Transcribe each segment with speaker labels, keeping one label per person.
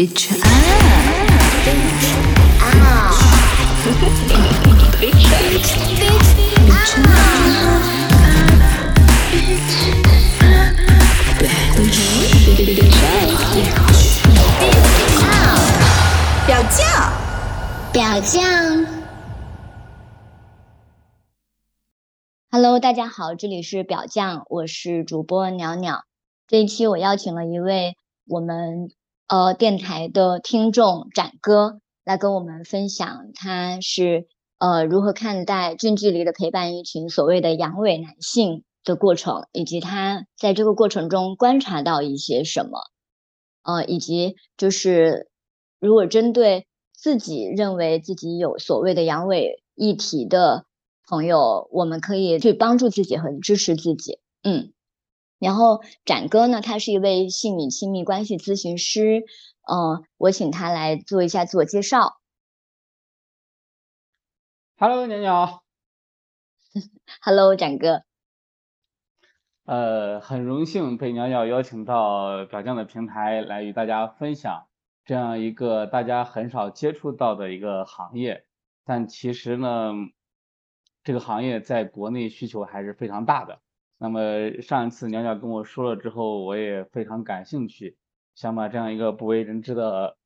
Speaker 1: Bitch up，表酱，
Speaker 2: 表酱。Hello，大家好，这里是表酱，我是主播袅袅。这一期我邀请了一位我们呃电台的听众展哥来跟我们分享，他是呃如何看待近距离的陪伴一群所谓的阳痿男性的过程，以及他在这个过程中观察到一些什么，呃，以及就是如果针对自己认为自己有所谓的阳痿议题的朋友，我们可以去帮助自己和支持自己，嗯。然后展哥呢，他是一位性与亲密关系咨询师，嗯，我请他来做一下自我介绍。
Speaker 3: Hello，鸟鸟。
Speaker 2: Hello，展哥。
Speaker 3: 呃，很荣幸被鸟鸟邀请到表匠的平台来与大家分享这样一个大家很少接触到的一个行业，但其实呢，这个行业在国内需求还是非常大的。那么上一次鸟鸟跟我说了之后，我也非常感兴趣，想把这样一个不为人知的、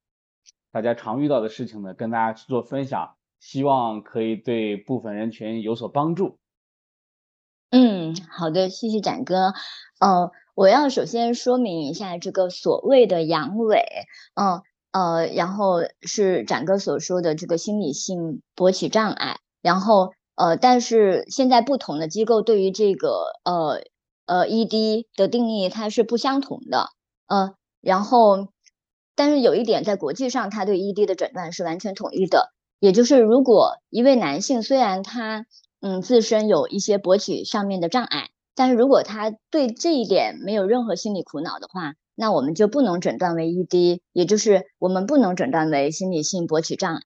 Speaker 3: 大家常遇到的事情呢，跟大家去做分享，希望可以对部分人群有所帮助。
Speaker 2: 嗯，好的，谢谢展哥。呃，我要首先说明一下这个所谓的阳痿，嗯呃，然后是展哥所说的这个心理性勃起障碍，然后。呃，但是现在不同的机构对于这个呃呃 ED 的定义它是不相同的，呃，然后但是有一点在国际上，他对 ED 的诊断是完全统一的，也就是如果一位男性虽然他嗯自身有一些勃起上面的障碍，但是如果他对这一点没有任何心理苦恼的话，那我们就不能诊断为 ED，也就是我们不能诊断为心理性勃起障碍，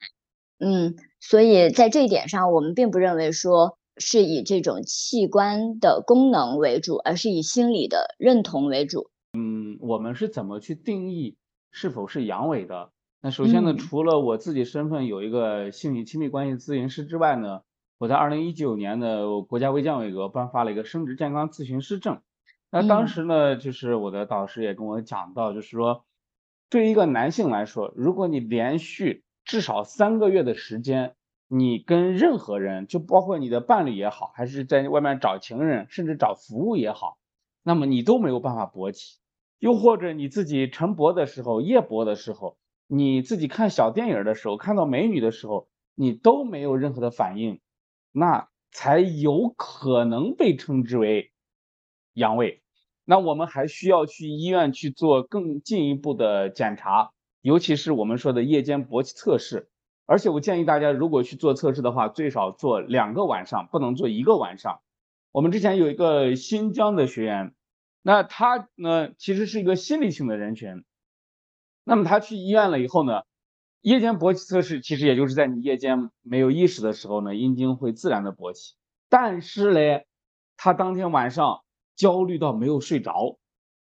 Speaker 2: 嗯。所以在这一点上，我们并不认为说是以这种器官的功能为主，而是以心理的认同为主。
Speaker 3: 嗯，我们是怎么去定义是否是阳痿的？那首先呢，除了我自己身份有一个性与亲密关系咨询师之外呢，我在二零一九年的，国家卫健委给我颁发了一个生殖健康咨询师证。那当时呢，就是我的导师也跟我讲到，就是说，对于一个男性来说，如果你连续至少三个月的时间，你跟任何人，就包括你的伴侣也好，还是在外面找情人，甚至找服务也好，那么你都没有办法勃起。又或者你自己晨勃的时候、夜勃的时候，你自己看小电影的时候、看到美女的时候，你都没有任何的反应，那才有可能被称之为阳痿。那我们还需要去医院去做更进一步的检查。尤其是我们说的夜间勃起测试，而且我建议大家，如果去做测试的话，最少做两个晚上，不能做一个晚上。我们之前有一个新疆的学员，那他呢其实是一个心理性的人群，那么他去医院了以后呢，夜间勃起测试其实也就是在你夜间没有意识的时候呢，阴茎会自然的勃起，但是嘞，他当天晚上焦虑到没有睡着。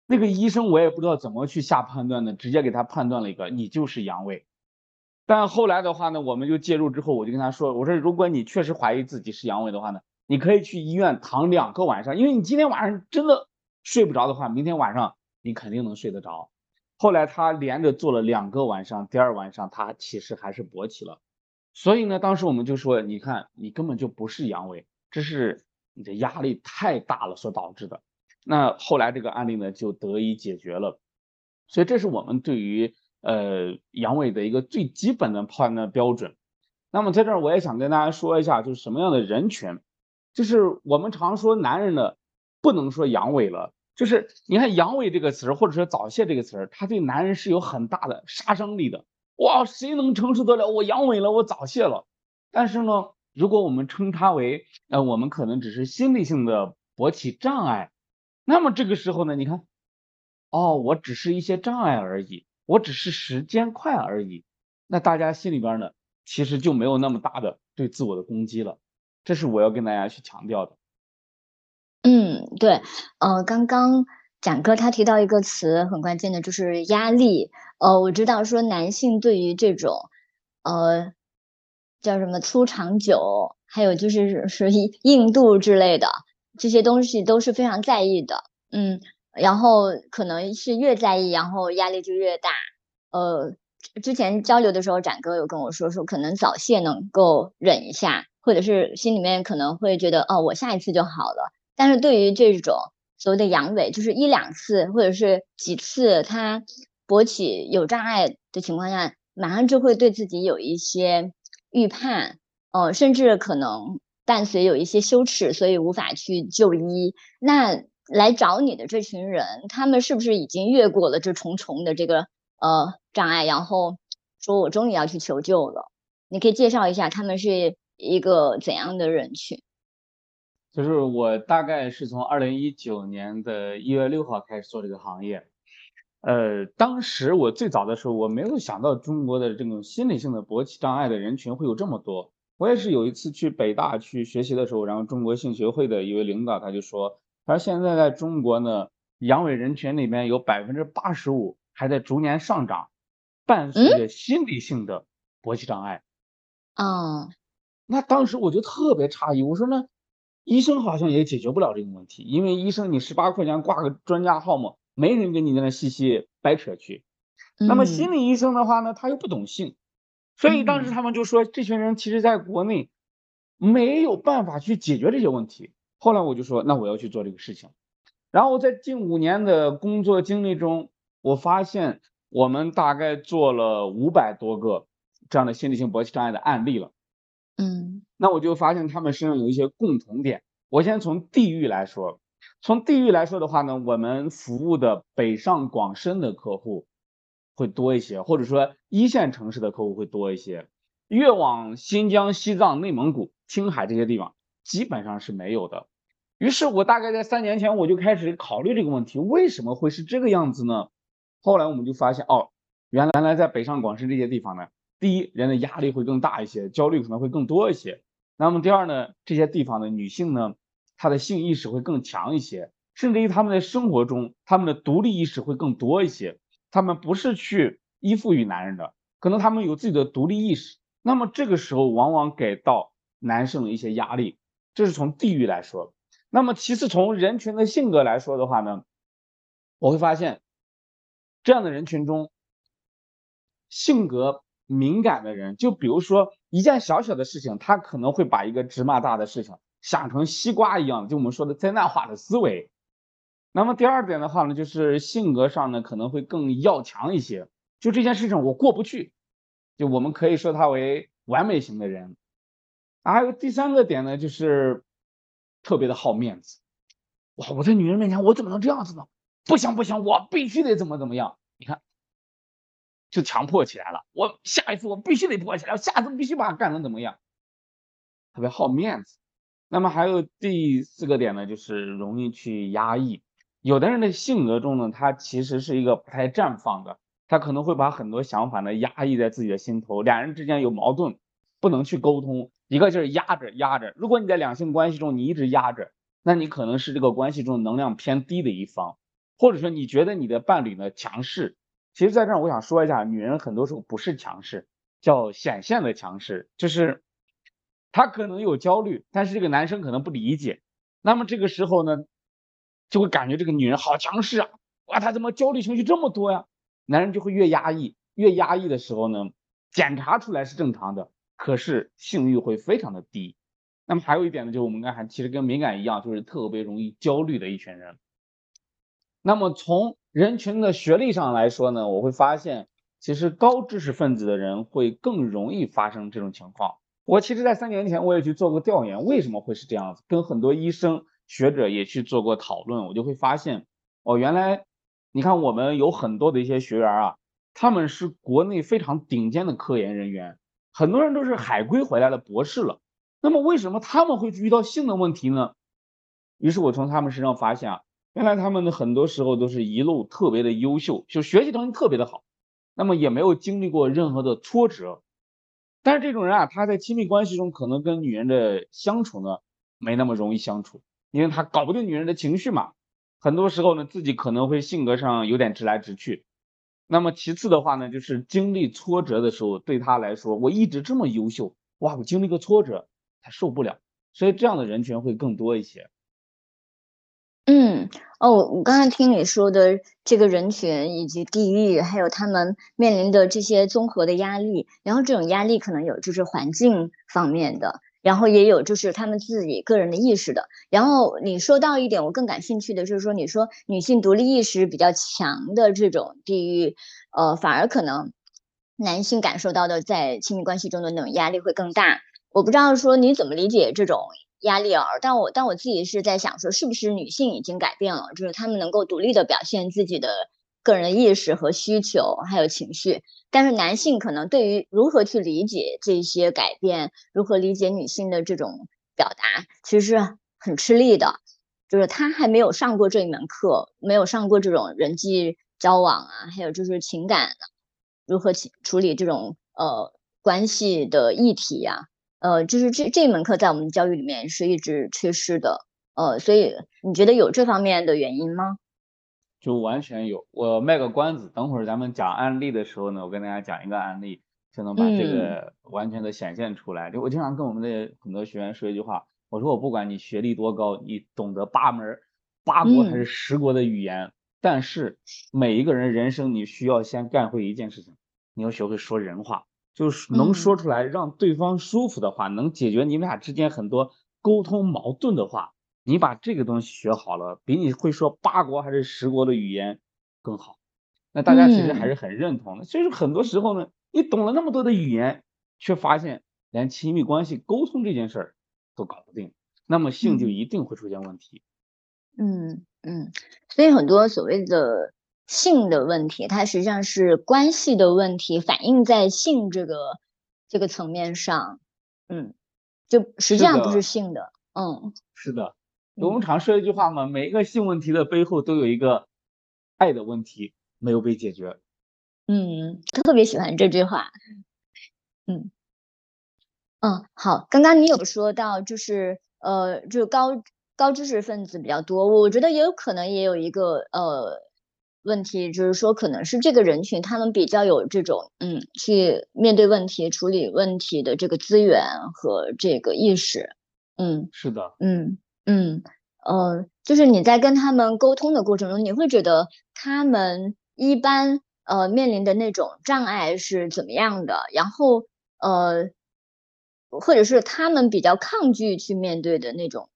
Speaker 3: 那个医生我也不知道怎么去下判断的，直接给他判断了一个你就是阳痿。但后来的话呢，我们就介入之后，我就跟他说，我说如果你确实怀疑自己是阳痿的话呢，你可以去医院躺两个晚上，因为你今天晚上真的睡不着的话，明天晚上你肯定能睡得着。后来他连着做了两个晚上，第二晚上他其实还是勃起了。所以呢，当时我们就说，你看你根本就不是阳痿，这是你的压力太大了所导致的。那后来这个案例呢就得以解决了，所以这是我们对于呃阳痿的一个最基本的判断标准。那么在这儿我也想跟大家说一下，就是什么样的人群，就是我们常说男人呢不能说阳痿了，就是你看阳痿这个词儿或者说早泄这个词儿，它对男人是有很大的杀伤力的。哇，谁能承受得了我阳痿了，我早泄了？但是呢，如果我们称它为呃我们可能只是心理性的勃起障碍。那么这个时候呢，你看，哦，我只是一些障碍而已，我只是时间快而已，那大家心里边呢，其实就没有那么大的对自我的攻击了，这是我要跟大家去强调的。
Speaker 2: 嗯，对，呃，刚刚展哥他提到一个词很关键的，就是压力。呃，我知道说男性对于这种，呃，叫什么粗长久，还有就是说 硬度之类的这些东西都是非常在意的。嗯，然后可能是越在意，然后压力就越大。呃，之前交流的时候，展哥有跟我说说，可能早泄能够忍一下，或者是心里面可能会觉得哦，我下一次就好了。但是对于这种所谓的阳痿，就是一两次或者是几次，他。勃起有障碍的情况下，马上就会对自己有一些预判，呃，甚至可能伴随有一些羞耻，所以无法去就医。那来找你的这群人，他们是不是已经越过了这重重的这个呃障碍，然后说我终于要去求救了？你可以介绍一下他们是一个怎样的人群？
Speaker 3: 就是我大概是从二零一九年的一月六号开始做这个行业。呃，当时我最早的时候，我没有想到中国的这种心理性的勃起障碍的人群会有这么多。我也是有一次去北大去学习的时候，然后中国性学会的一位领导他就说，他说现在在中国呢，阳痿人群里面有百分之八十五还在逐年上涨，伴随着心理性的勃起障碍。
Speaker 2: 嗯，
Speaker 3: 那当时我就特别诧异，我说那医生好像也解决不了这个问题，因为医生你十八块钱挂个专家号嘛。没人跟你在那细细掰扯去，那么心理医生的话呢，他又不懂性，所以当时他们就说，这群人其实在国内没有办法去解决这些问题。后来我就说，那我要去做这个事情。然后在近五年的工作经历中，我发现我们大概做了五百多个这样的心理性勃起障碍的案例了。
Speaker 2: 嗯，
Speaker 3: 那我就发现他们身上有一些共同点。我先从地域来说。从地域来说的话呢，我们服务的北上广深的客户会多一些，或者说一线城市的客户会多一些。越往新疆、西藏、内蒙古、青海这些地方，基本上是没有的。于是我大概在三年前我就开始考虑这个问题，为什么会是这个样子呢？后来我们就发现，哦，原来在北上广深这些地方呢，第一，人的压力会更大一些，焦虑可能会更多一些。那么第二呢，这些地方的女性呢？她的性意识会更强一些，甚至于她们在生活中，她们的独立意识会更多一些。他们不是去依附于男人的，可能他们有自己的独立意识。那么这个时候，往往给到男生的一些压力。这是从地域来说。那么其次，从人群的性格来说的话呢，我会发现，这样的人群中，性格敏感的人，就比如说一件小小的事情，他可能会把一个芝麻大的事情。想成西瓜一样，就我们说的灾难化的思维。那么第二点的话呢，就是性格上呢可能会更要强一些。就这件事情我过不去，就我们可以说他为完美型的人。还有第三个点呢，就是特别的好面子。哇，我在女人面前我怎么能这样子呢？不行不行，我必须得怎么怎么样。你看，就强迫起来了。我下一次我必须得勃起来，我下次必须把它干成怎么样？特别好面子。那么还有第四个点呢，就是容易去压抑。有的人的性格中呢，他其实是一个不太绽放的，他可能会把很多想法呢压抑在自己的心头。两人之间有矛盾，不能去沟通，一个劲儿压着压着。如果你在两性关系中你一直压着，那你可能是这个关系中能量偏低的一方，或者说你觉得你的伴侣呢强势。其实在这儿我想说一下，女人很多时候不是强势，叫显现的强势，就是。她可能有焦虑，但是这个男生可能不理解。那么这个时候呢，就会感觉这个女人好强势啊！哇，她怎么焦虑情绪这么多呀？男人就会越压抑，越压抑的时候呢，检查出来是正常的，可是性欲会非常的低。那么还有一点呢，就是我们刚才其实跟敏感一样，就是特别容易焦虑的一群人。那么从人群的学历上来说呢，我会发现，其实高知识分子的人会更容易发生这种情况。我其实，在三年前我也去做过调研，为什么会是这样子？跟很多医生、学者也去做过讨论，我就会发现，哦，原来，你看我们有很多的一些学员啊，他们是国内非常顶尖的科研人员，很多人都是海归回来的博士了。那么，为什么他们会遇到性的问题呢？于是我从他们身上发现啊，原来他们的很多时候都是一路特别的优秀，就学习成绩特别的好，那么也没有经历过任何的挫折。但是这种人啊，他在亲密关系中可能跟女人的相处呢，没那么容易相处，因为他搞不定女人的情绪嘛。很多时候呢，自己可能会性格上有点直来直去。那么其次的话呢，就是经历挫折的时候，对他来说，我一直这么优秀，哇，我经历个挫折，他受不了。所以这样的人群会更多一些。
Speaker 2: 嗯，哦，我刚才听你说的这个人群以及地域，还有他们面临的这些综合的压力，然后这种压力可能有就是环境方面的。然后也有就是他们自己个人的意识的。然后你说到一点，我更感兴趣的就是说，你说女性独立意识比较强的这种地域，呃，反而可能男性感受到的在亲密关系中的那种压力会更大。我不知道说你怎么理解这种压力啊？但我但我自己是在想说，是不是女性已经改变了，就是她们能够独立的表现自己的个人意识和需求，还有情绪。但是男性可能对于如何去理解这些改变，如何理解女性的这种表达，其实是很吃力的。就是他还没有上过这一门课，没有上过这种人际交往啊，还有就是情感如何处处理这种呃关系的议题呀，呃，就是这这门课在我们教育里面是一直缺失的。呃，所以你觉得有这方面的原因吗？
Speaker 3: 就完全有，我卖个关子，等会儿咱们讲案例的时候呢，我跟大家讲一个案例，就能把这个完全的显现出来。就我经常跟我们的很多学员说一句话，我说我不管你学历多高，你懂得八门、八国还是十国的语言，但是每一个人人生你需要先干会一件事情，你要学会说人话，就是能说出来让对方舒服的话，能解决你们俩之间很多沟通矛盾的话。你把这个东西学好了，比你会说八国还是十国的语言更好。那大家其实还是很认同的。所以说很多时候呢，你懂了那么多的语言，却发现连亲密关系沟通这件事儿都搞不定，那么性就一定会出现问题。
Speaker 2: 嗯嗯，所以很多所谓的性的问题，它实际上是关系的问题，反映在性这个这个层面上。嗯，就实际上不是性的。嗯，
Speaker 3: 是的。我们常说一句话嘛，每一个性问题的背后都有一个爱的问题没有被解决。
Speaker 2: 嗯，特别喜欢这句话。嗯嗯，好，刚刚你有说到，就是呃，就高高知识分子比较多，我觉得也有可能也有一个呃问题，就是说可能是这个人群他们比较有这种嗯去面对问题、处理问题的这个资源和这个意识。嗯，
Speaker 3: 是的，
Speaker 2: 嗯。嗯，呃，就是你在跟他们沟通的过程中，你会觉得他们一般呃面临的那种障碍是怎么样的？然后呃，或者是他们比较抗拒去面对的那种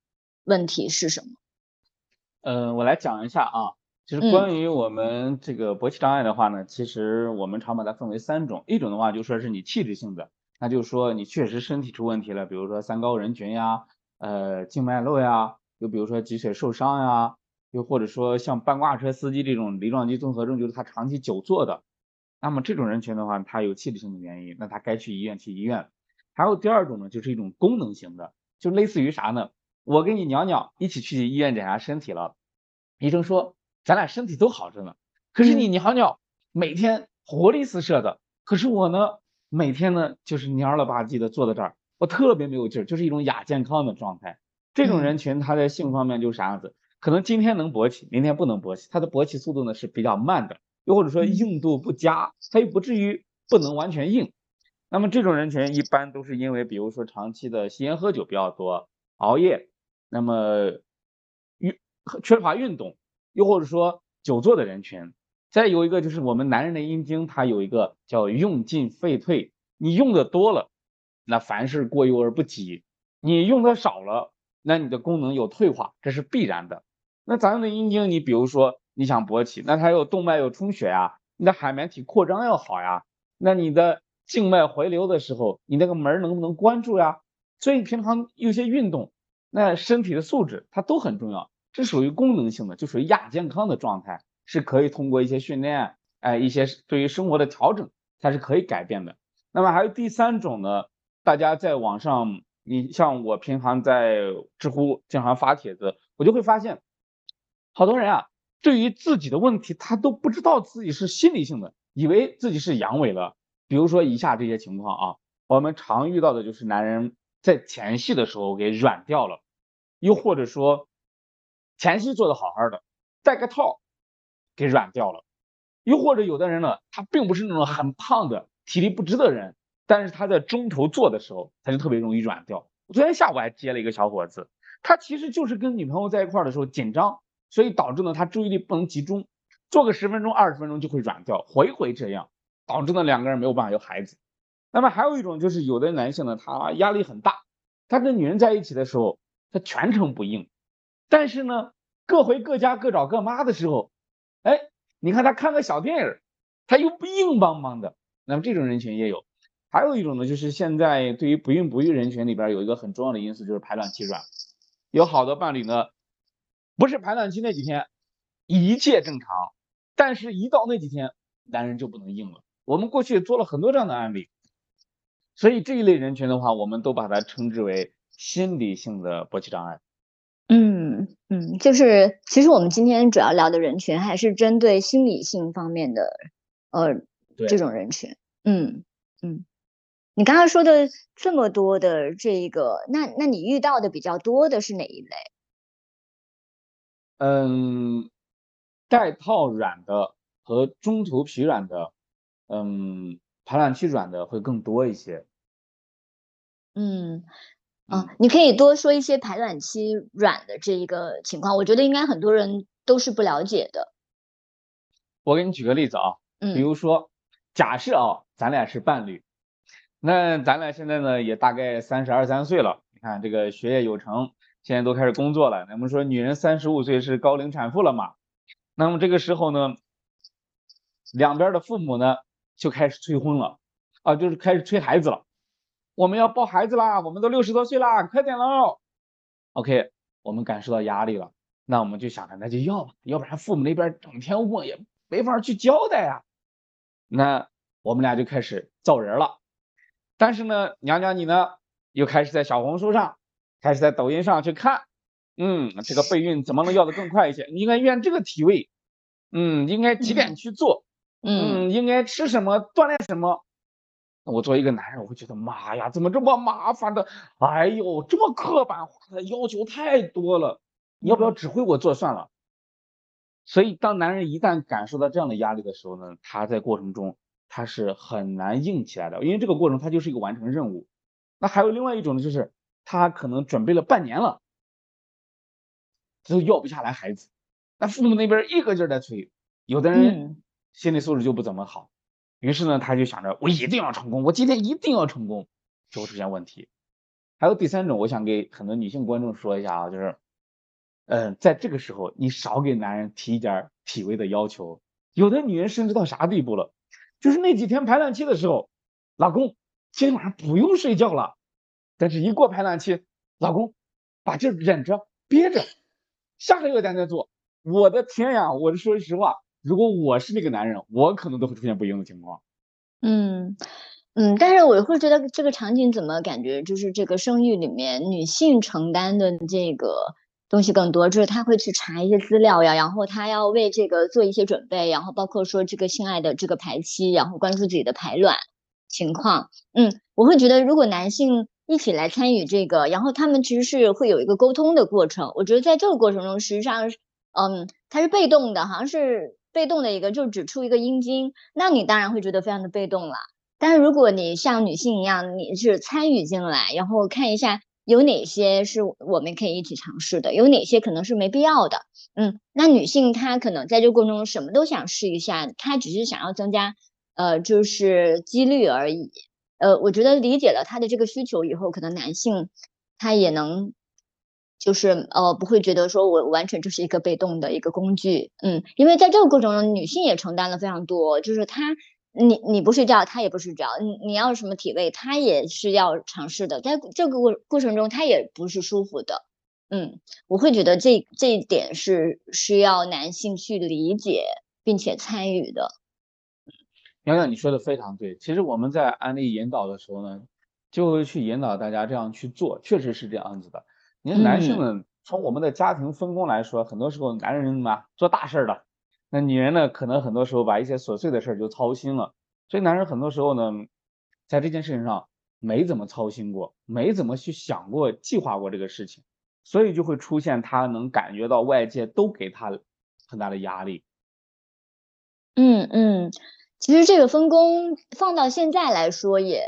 Speaker 2: 问题是什么？
Speaker 3: 呃，我来讲一下啊，就是关于我们这个勃起障碍的话呢，其实我们常把它分为三种，一种的话就说是你器质性的，那就是说你确实身体出问题了，比如说三高人群呀。呃，静脉瘘呀，又比如说脊髓受伤呀，又或者说像半挂车司机这种梨状肌综合症，就是他长期久坐的，那么这种人群的话，他有器质性的原因，那他该去医院去医院。还有第二种呢，就是一种功能型的，就类似于啥呢？我跟你娘娘一起去医院检查身体了，医生说咱俩身体都好着呢，可是你娘娘每天活力四射的，可是我呢，每天呢就是蔫了吧唧的坐在这儿。我特别没有劲儿，就是一种亚健康的状态。这种人群他在性方面就是啥样子？可能今天能勃起，明天不能勃起，他的勃起速度呢是比较慢的，又或者说硬度不佳，他又不至于不能完全硬。那么这种人群一般都是因为，比如说长期的吸烟喝酒比较多，熬夜，那么运缺乏运动，又或者说久坐的人群。再有一个就是我们男人的阴茎，它有一个叫用进废退，你用的多了。那凡事过犹而不及，你用的少了，那你的功能有退化，这是必然的。那咱们的阴茎，你比如说你想勃起，那它有动脉有充血呀，你的海绵体扩张要好呀，那你的静脉回流的时候，你那个门能不能关住呀？所以平常有些运动，那身体的素质它都很重要，这属于功能性的，就属于亚健康的状态，是可以通过一些训练，哎，一些对于生活的调整，它是可以改变的。那么还有第三种呢？大家在网上，你像我平常在知乎经常发帖子，我就会发现，好多人啊，对于自己的问题，他都不知道自己是心理性的，以为自己是阳痿了。比如说以下这些情况啊，我们常遇到的就是男人在前戏的时候给软掉了，又或者说前戏做的好好的，戴个套给软掉了。又或者有的人呢，他并不是那种很胖的、体力不支的人，但是他在中途做的时候，他就特别容易软掉。昨天下午还接了一个小伙子，他其实就是跟女朋友在一块的时候紧张，所以导致呢他注意力不能集中，做个十分钟、二十分钟就会软掉，回回这样，导致呢两个人没有办法有孩子。那么还有一种就是有的男性呢，他压力很大，他跟女人在一起的时候，他全程不硬，但是呢各回各家各找各妈的时候，哎。你看他看个小电影，他又不硬邦邦的，那么这种人群也有。还有一种呢，就是现在对于不孕不育人群里边有一个很重要的因素，就是排卵期软。有好多伴侣呢，不是排卵期那几天一切正常，但是一到那几天，男人就不能硬了。我们过去做了很多这样的案例，所以这一类人群的话，我们都把它称之为心理性的勃起障碍。
Speaker 2: 嗯嗯，就是其实我们今天主要聊的人群还是针对心理性方面的，呃，这种人群。嗯嗯，你刚刚说的这么多的这个，那那你遇到的比较多的是哪一类？
Speaker 3: 嗯，带泡软的和中途疲软的，嗯，排卵期软的会更多一些。
Speaker 2: 嗯。啊，你可以多说一些排卵期软的这一个情况，我觉得应该很多人都是不了解的。
Speaker 3: 我给你举个例子啊，
Speaker 2: 嗯，
Speaker 3: 比如说，假设啊，咱俩是伴侣，那咱俩现在呢也大概三十二三岁了，你看这个学业有成，现在都开始工作了。那么说，女人三十五岁是高龄产妇了嘛？那么这个时候呢，两边的父母呢就开始催婚了，啊，就是开始催孩子了。我们要抱孩子啦，我们都六十多岁啦，快点喽！OK，我们感受到压力了，那我们就想着那就要吧，要不然父母那边整天问也没法去交代呀。那我们俩就开始造人了。但是呢，娘娘你呢又开始在小红书上，开始在抖音上去看，嗯，这个备孕怎么能要的更快一些？你应该验这个体位，嗯，应该几点去做？嗯，应该吃什么，锻炼什么？我作为一个男人，我会觉得妈呀，怎么这么麻烦的？哎呦，这么刻板化的要求太多了，你要不要指挥我做算了？所以，当男人一旦感受到这样的压力的时候呢，他在过程中他是很难硬起来的，因为这个过程他就是一个完成任务。那还有另外一种呢，就是他可能准备了半年了，都要不下来孩子，那父母那边一个劲儿在催，有的人心理素质就不怎么好。于是呢，他就想着我一定要成功，我今天一定要成功，就会出现问题。还有第三种，我想给很多女性观众说一下啊，就是，嗯，在这个时候你少给男人提一点体位的要求。有的女人甚至到啥地步了，就是那几天排卵期的时候，老公今天晚上不用睡觉了，但是一过排卵期，老公把劲忍着憋着，下个月咱再做。我的天呀，我说实话。如果我是那个男人，我可能都会出现不一样的情况。
Speaker 2: 嗯嗯，但是我会觉得这个场景怎么感觉就是这个生育里面女性承担的这个东西更多，就是他会去查一些资料呀，然后他要为这个做一些准备，然后包括说这个性爱的这个排期，然后关注自己的排卵情况。嗯，我会觉得如果男性一起来参与这个，然后他们其实是会有一个沟通的过程。我觉得在这个过程中，实际上，嗯，他是被动的，好像是。被动的一个就只出一个阴茎，那你当然会觉得非常的被动了。但是如果你像女性一样，你是参与进来，然后看一下有哪些是我们可以一起尝试的，有哪些可能是没必要的。嗯，那女性她可能在这过程中什么都想试一下，她只是想要增加呃就是几率而已。呃，我觉得理解了她的这个需求以后，可能男性他也能。就是呃不会觉得说我完全就是一个被动的一个工具，嗯，因为在这个过程中，女性也承担了非常多，就是她你你不睡觉，他也不睡觉，你你要什么体位，他也是要尝试的，在这个过过程中，他也不是舒服的，嗯，我会觉得这这一点是需要男性去理解并且参与的。
Speaker 3: 洋洋，你说的非常对，其实我们在案例引导的时候呢，就会去引导大家这样去做，确实是这样子的。你看男性呢，从我们的家庭分工来说，很多时候男人嘛做大事的，那女人呢可能很多时候把一些琐碎的事儿就操心了，所以男人很多时候呢，在这件事情上没怎么操心过，没怎么去想过、计划过这个事情，所以就会出现他能感觉到外界都给他很大的压力。
Speaker 2: 嗯嗯，其实这个分工放到现在来说也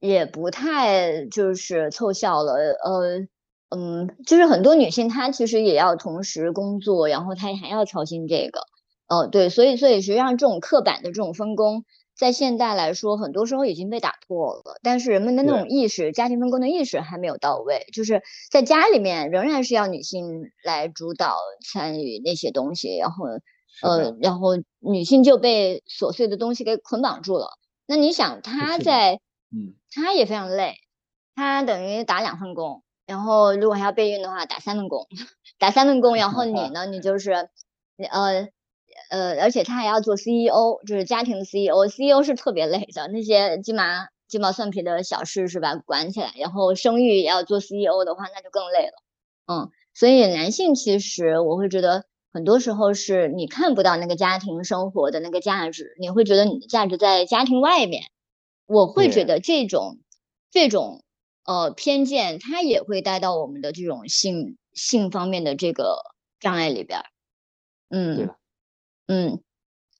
Speaker 2: 也不太就是凑效了。呃，嗯，就是很多女性她其实也要同时工作，然后她还要操心这个。哦，对，所以所以实际上这种刻板的这种分工，在现代来说，很多时候已经被打破了。但是人们的那种意识，家庭分工的意识还没有到位，就是在家里面仍然是要女性来主导参与那些东西，然后。呃，然后女性就被琐碎的东西给捆绑住了。那你想，她在，
Speaker 3: 嗯，
Speaker 2: 她也非常累，她等于打两份工，然后如果还要备孕的话，打三份工，打三份工。然后 你呢，你就是，呃，呃，而且他还要做 CEO，就是家庭的 CEO，CEO 是特别累的，那些鸡毛鸡毛蒜皮的小事是吧，管起来。然后生育也要做 CEO 的话，那就更累了。嗯，所以男性其实我会觉得。很多时候是你看不到那个家庭生活的那个价值，你会觉得你的价值在家庭外面。我会觉得这种这种呃偏见，它也会带到我们的这种性性方面的这个障碍里边。嗯，嗯，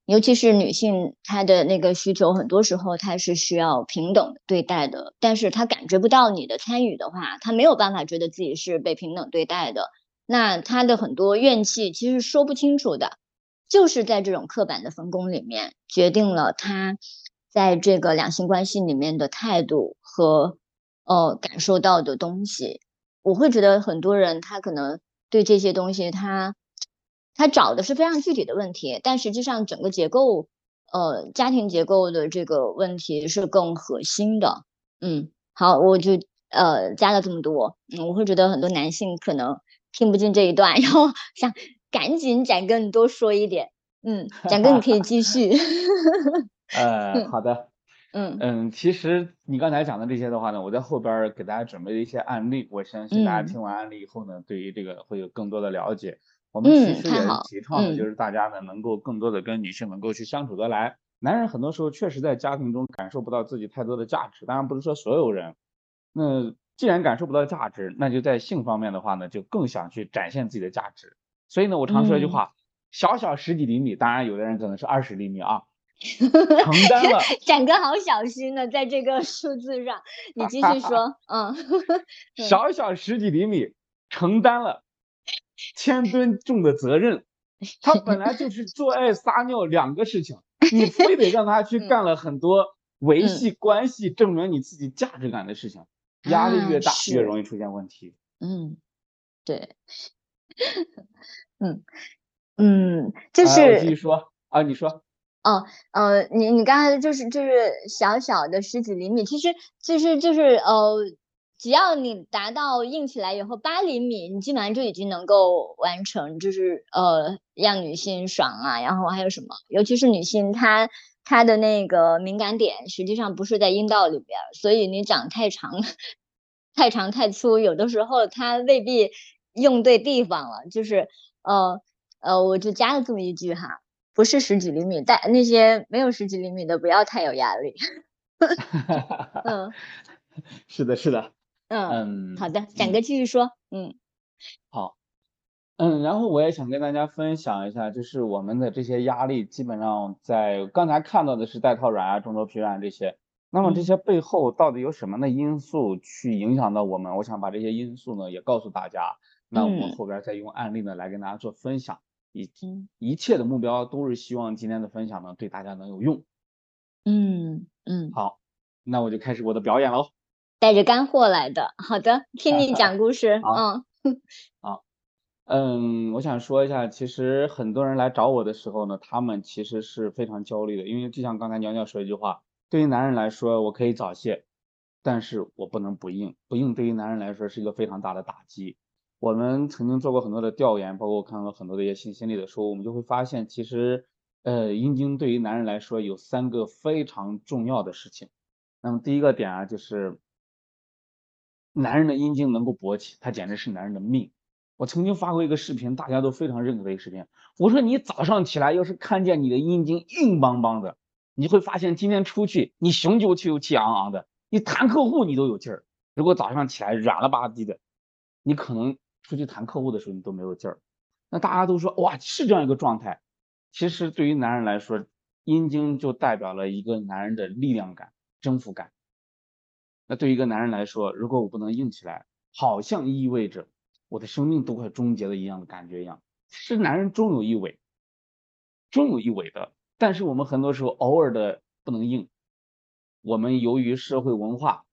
Speaker 2: 尤其是女性，她的那个需求，很多时候她是需要平等对待的，但是她感觉不到你的参与的话，她没有办法觉得自己是被平等对待的。那他的很多怨气其实说不清楚的，就是在这种刻板的分工里面，决定了他在这个两性关系里面的态度和呃感受到的东西。我会觉得很多人他可能对这些东西，他他找的是非常具体的问题，但实际上整个结构呃家庭结构的这个问题是更核心的。嗯，好，我就呃加了这么多。嗯，我会觉得很多男性可能。听不进这一段，然后 想赶紧展哥你多说一点，嗯，展哥你可以继续。
Speaker 3: 呃，好的，
Speaker 2: 嗯
Speaker 3: 嗯，其实你刚才讲的这些的话呢，我在后边给大家准备了一些案例，我相信大家听完案例以后呢，对于这个会有更多的了解。我们其实也是提倡的就是大家呢能够更多的跟女性能够去相处得来。男人很多时候确实在家庭中感受不到自己太多的价值，当然不是说所有人，那。既然感受不到价值，那就在性方面的话呢，就更想去展现自己的价值。所以呢，我常说一句话：小小十几厘米，当然有的人可能是二十厘米啊，承担了。
Speaker 2: 展哥好小心呢，在这个数字上，你继续说。嗯，
Speaker 3: 小小十几厘米，承担了千吨重的责任。他本来就 是做爱撒尿两个事情，你非得让他去干了很多维系关系、证明你自己价值感的事情。压力越大，越容易出现问题。
Speaker 2: 嗯，对，嗯嗯，就是
Speaker 3: 继续说啊，你说。
Speaker 2: 哦，呃，你你刚才就是就是小小的十几厘米，其实就是就是呃，只要你达到硬起来以后八厘米，你基本上就已经能够完成，就是呃让女性爽啊，然后还有什么，尤其是女性她。她的那个敏感点实际上不是在阴道里边，所以你长太长、太长太粗，有的时候它未必用对地方了。就是呃呃，我就加了这么一句哈，不是十几厘米，但那些没有十几厘米的不要太有压力。嗯，
Speaker 3: 是的，是的。
Speaker 2: 嗯嗯，好的，展哥继续说。嗯，
Speaker 3: 好。嗯，然后我也想跟大家分享一下，就是我们的这些压力，基本上在刚才看到的是带套软啊、中轴疲软这些，那么这些背后到底有什么的因素去影响到我们？我想把这些因素呢也告诉大家，那我们后边再用案例呢来跟大家做分享，一一切的目标都是希望今天的分享呢对大家能有用。
Speaker 2: 嗯嗯，
Speaker 3: 好，那我就开始我的表演喽，
Speaker 2: 带着干货来的，好的，听你讲故事，嗯，
Speaker 3: 好。嗯，我想说一下，其实很多人来找我的时候呢，他们其实是非常焦虑的，因为就像刚才娘娘说一句话，对于男人来说，我可以早泄，但是我不能不硬，不硬对于男人来说是一个非常大的打击。我们曾经做过很多的调研，包括看了很多的一些性心理的书，我们就会发现，其实，呃，阴茎对于男人来说有三个非常重要的事情。那么第一个点啊，就是男人的阴茎能够勃起，它简直是男人的命。我曾经发过一个视频，大家都非常认可的一个视频。我说你早上起来要是看见你的阴茎硬邦邦的，你会发现今天出去你雄赳赳气昂昂的，你谈客户你都有劲儿。如果早上起来软了吧唧的，你可能出去谈客户的时候你都没有劲儿。那大家都说哇是这样一个状态。其实对于男人来说，阴茎就代表了一个男人的力量感、征服感。那对于一个男人来说，如果我不能硬起来，好像意味着我的生命都快终结了一样的感觉一样。其实男人终有一尾，终有一尾的。但是我们很多时候偶尔的不能硬，我们由于社会文化、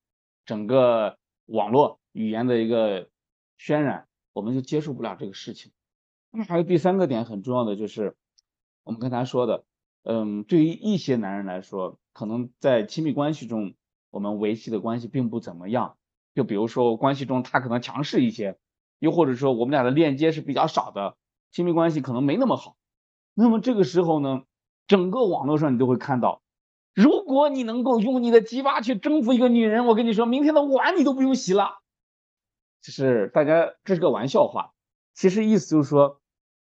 Speaker 3: 整个网络语言的一个渲染，我们就接受不了这个事情。那么还有第三个点很重要的就是，我们刚才说的，嗯，对于一些男人来说，可能在亲密关系中，我们维系的关系并不怎么样。就比如说关系中他可能强势一些，又或者说我们俩的链接是比较少的，亲密关系可能没那么好。那么这个时候呢？整个网络上你都会看到，如果你能够用你的鸡巴去征服一个女人，我跟你说，明天的碗你都不用洗了。就是大家这是个玩笑话，其实意思就是说，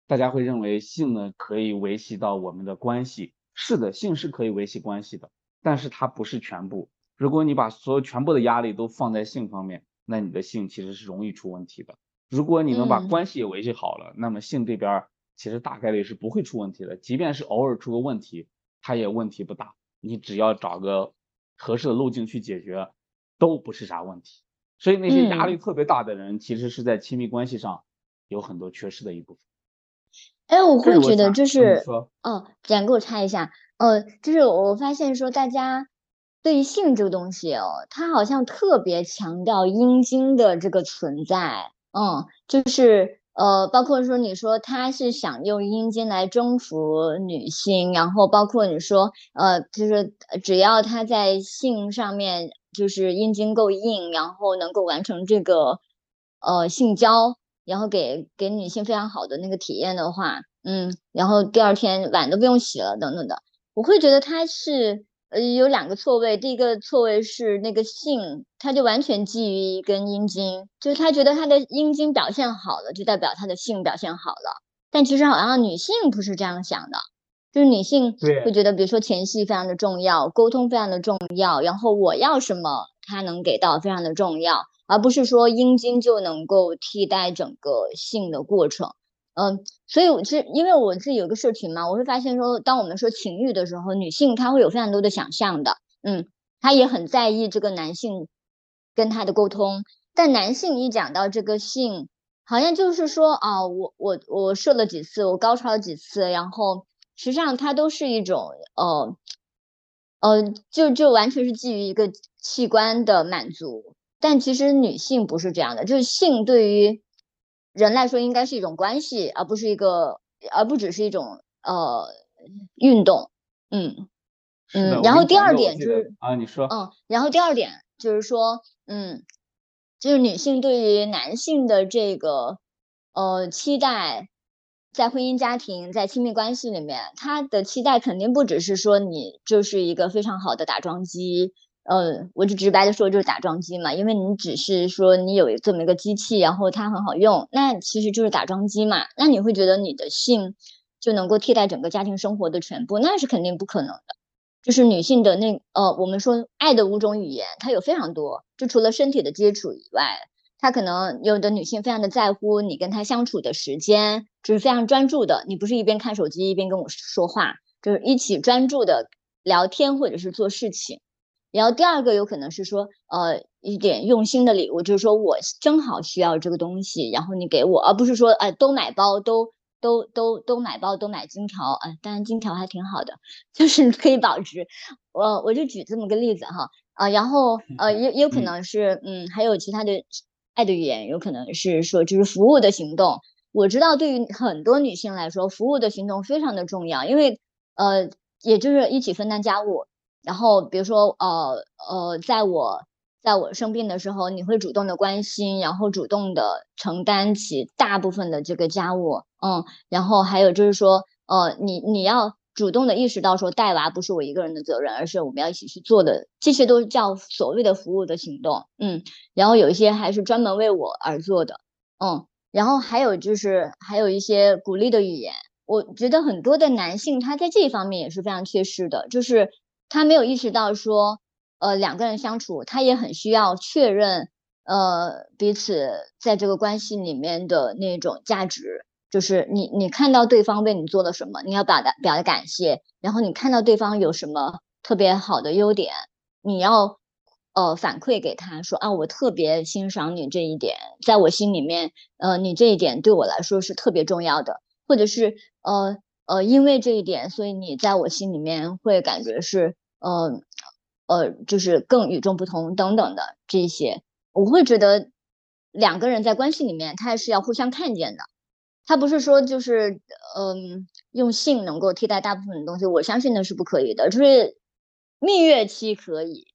Speaker 3: 大家会认为性呢可以维系到我们的关系。是的，性是可以维系关系的，但是它不是全部。如果你把所有全部的压力都放在性方面，那你的性其实是容易出问题的。如果你能把关系也维系好了，那么性这边。其实大概率是不会出问题的，即便是偶尔出个问题，它也问题不大。你只要找个合适的路径去解决，都不是啥问题。所以那些压力特别大的人，其实是在亲密关系上有很多缺失的一部分。
Speaker 2: 哎，我会觉得就是，哦，简给我插一下，呃，就是我发现说大家对于性这个东西哦，他好像特别强调阴茎的这个存在，嗯，就是。呃，包括说你说他是想用阴茎来征服女性，然后包括你说，呃，就是只要他在性上面就是阴茎够硬，然后能够完成这个呃性交，然后给给女性非常好的那个体验的话，嗯，然后第二天碗都不用洗了等等的，我会觉得他是。呃，有两个错位，第一个错位是那个性，他就完全基于一根阴茎，就是他觉得他的阴茎表现好了，就代表他的性表现好了。但其实好像女性不是这样想的，就是女性会觉得，比如说前戏非常的重要，沟通非常的重要，然后我要什么他能给到非常的重要，而不是说阴茎就能够替代整个性的过程。嗯，所以，我其实因为我自己有个社群嘛，我会发现说，当我们说情欲的时候，女性她会有非常多的想象的，嗯，她也很在意这个男性跟她的沟通，但男性一讲到这个性，好像就是说啊，我我我射了几次，我高潮了几次，然后实际上它都是一种呃呃，就就完全是基于一个器官的满足，但其实女性不是这样的，就是性对于。人来说应该是一种关系，而不是一个，而不只是一种呃运动，嗯嗯。然后第二点就是
Speaker 3: 啊，你说，
Speaker 2: 嗯，然后第二点就是说，嗯，就是女性对于男性的这个呃期待，在婚姻家庭、在亲密关系里面，她的期待肯定不只是说你就是一个非常好的打桩机。呃，我就直白的说，就是打桩机嘛，因为你只是说你有这么一个机器，然后它很好用，那其实就是打桩机嘛。那你会觉得你的性就能够替代整个家庭生活的全部？那是肯定不可能的。就是女性的那呃，我们说爱的五种语言，它有非常多。就除了身体的接触以外，她可能有的女性非常的在乎你跟她相处的时间，就是非常专注的。你不是一边看手机一边跟我说话，就是一起专注的聊天或者是做事情。然后第二个有可能是说，呃，一点用心的礼物，就是说我正好需要这个东西，然后你给我，而不是说，哎，都买包，都都都都买包，都买金条，哎，当然金条还挺好的，就是可以保值。我我就举这么个例子哈，啊，然后呃，也也有可能是，嗯，还有其他的爱的语言，有可能是说就是服务的行动。我知道对于很多女性来说，服务的行动非常的重要，因为呃，也就是一起分担家务。然后，比如说，呃呃，在我在我生病的时候，你会主动的关心，然后主动的承担起大部分的这个家务，嗯，然后还有就是说，呃，你你要主动的意识到说带娃不是我一个人的责任，而是我们要一起去做的，这些都是叫所谓的服务的行动，嗯，然后有一些还是专门为我而做的，嗯，然后还有就是还有一些鼓励的语言，我觉得很多的男性他在这一方面也是非常缺失的，就是。他没有意识到说，呃，两个人相处，他也很需要确认，呃，彼此在这个关系里面的那种价值。就是你你看到对方为你做了什么，你要表达表达感谢，然后你看到对方有什么特别好的优点，你要呃反馈给他说啊，我特别欣赏你这一点，在我心里面，呃，你这一点对我来说是特别重要的，或者是呃呃，因为这一点，所以你在我心里面会感觉是呃呃，就是更与众不同等等的这些，我会觉得两个人在关系里面，他还是要互相看见的。他不是说就是嗯用性能够替代大部分的东西，我相信那是不可以的。就是蜜月期可以，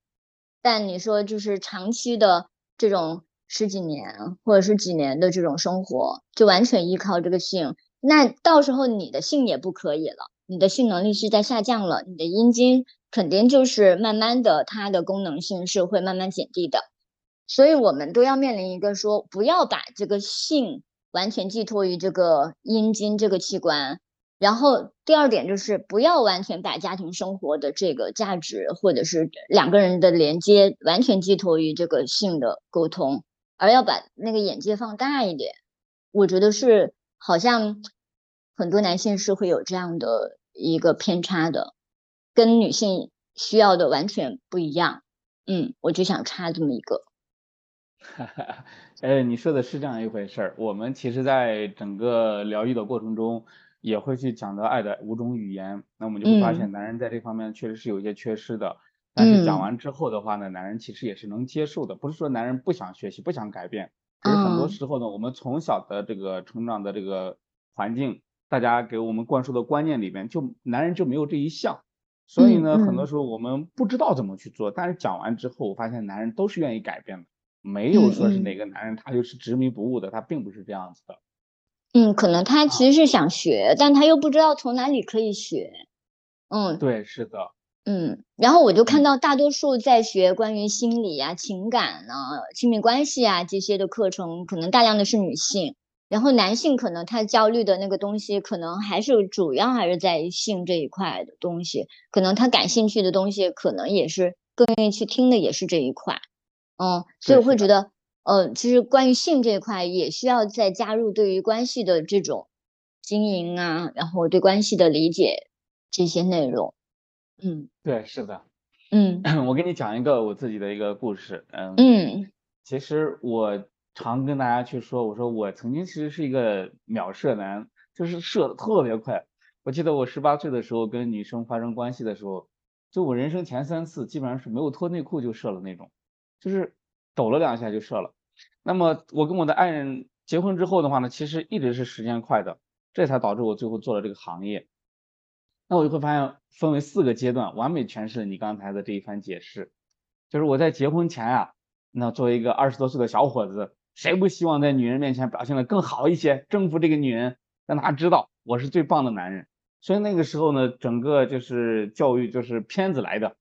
Speaker 2: 但你说就是长期的这种十几年或者是几年的这种生活，就完全依靠这个性，那到时候你的性也不可以了，你的性能力是在下降了，你的阴茎肯定就是慢慢的它的功能性是会慢慢减低的，所以我们都要面临一个说不要把这个性。完全寄托于这个阴茎这个器官，然后第二点就是不要完全把家庭生活的这个价值或者是两个人的连接完全寄托于这个性的沟通，而要把那个眼界放大一点。我觉得是好像很多男性是会有这样的一个偏差的，跟女性需要的完全不一样。嗯，我就想插这么一个。
Speaker 3: 哈哈。哎，你说的是这样一回事儿。我们其实，在整个疗愈的过程中，也会去讲到爱的五种语言。那我们就会发现，男人在这方面确实是有一些缺失的。但是讲完之后的话呢，男人其实也是能接受的。不是说男人不想学习、不想改变，其实很多时候呢，我们从小的这个成长的这个环境，大家给我们灌输的观念里面，就男人就没有这一项。所以呢，很多时候我们不知道怎么去做。但是讲完之后，我发现男人都是愿意改变的。没有说是哪个男人他就是执迷不悟的，他并不是这样子的。
Speaker 2: 嗯，可能他其实是想学，但他又不知道从哪里可以学。嗯，
Speaker 3: 对，是的。
Speaker 2: 嗯，然后我就看到大多数在学关于心理啊、情感啊、亲密关系啊这些的课程，可能大量的是女性，然后男性可能他焦虑的那个东西，可能还是主要还是在性这一块的东西，可能他感兴趣的东西，可能也是更愿意去听的，也是这一块。嗯，所以我会觉得，呃，其实关于性这一块也需要再加入对于关系的这种经营啊，然后对关系的理解这些内容。嗯，
Speaker 3: 对，是的。
Speaker 2: 嗯，
Speaker 3: 我给你讲一个我自己的一个故事。嗯
Speaker 2: 嗯，
Speaker 3: 其实我常跟大家去说，我说我曾经其实是一个秒射男，就是射的特别快。我记得我十八岁的时候跟女生发生关系的时候，就我人生前三次基本上是没有脱内裤就射了那种。就是抖了两下就射了，那么我跟我的爱人结婚之后的话呢，其实一直是时间快的，这才导致我最后做了这个行业。那我就会发现分为四个阶段，完美诠释了你刚才的这一番解释。就是我在结婚前啊，那作为一个二十多岁的小伙子，谁不希望在女人面前表现的更好一些，征服这个女人，让她知道我是最棒的男人。所以那个时候呢，整个就是教育就是片子来的，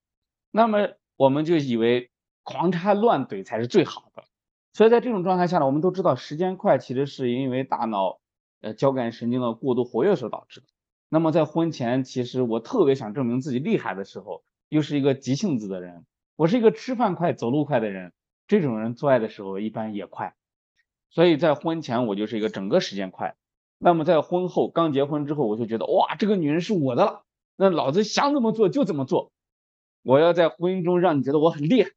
Speaker 3: 那么我们就以为。狂插乱怼才是最好的，所以在这种状态下呢，我们都知道时间快其实是因为大脑呃交感神经的过度活跃所导致的。那么在婚前，其实我特别想证明自己厉害的时候，又是一个急性子的人，我是一个吃饭快走路快的人，这种人做爱的时候一般也快。所以在婚前我就是一个整个时间快，那么在婚后刚结婚之后，我就觉得哇，这个女人是我的了，那老子想怎么做就怎么做，我要在婚姻中让你觉得我很厉害。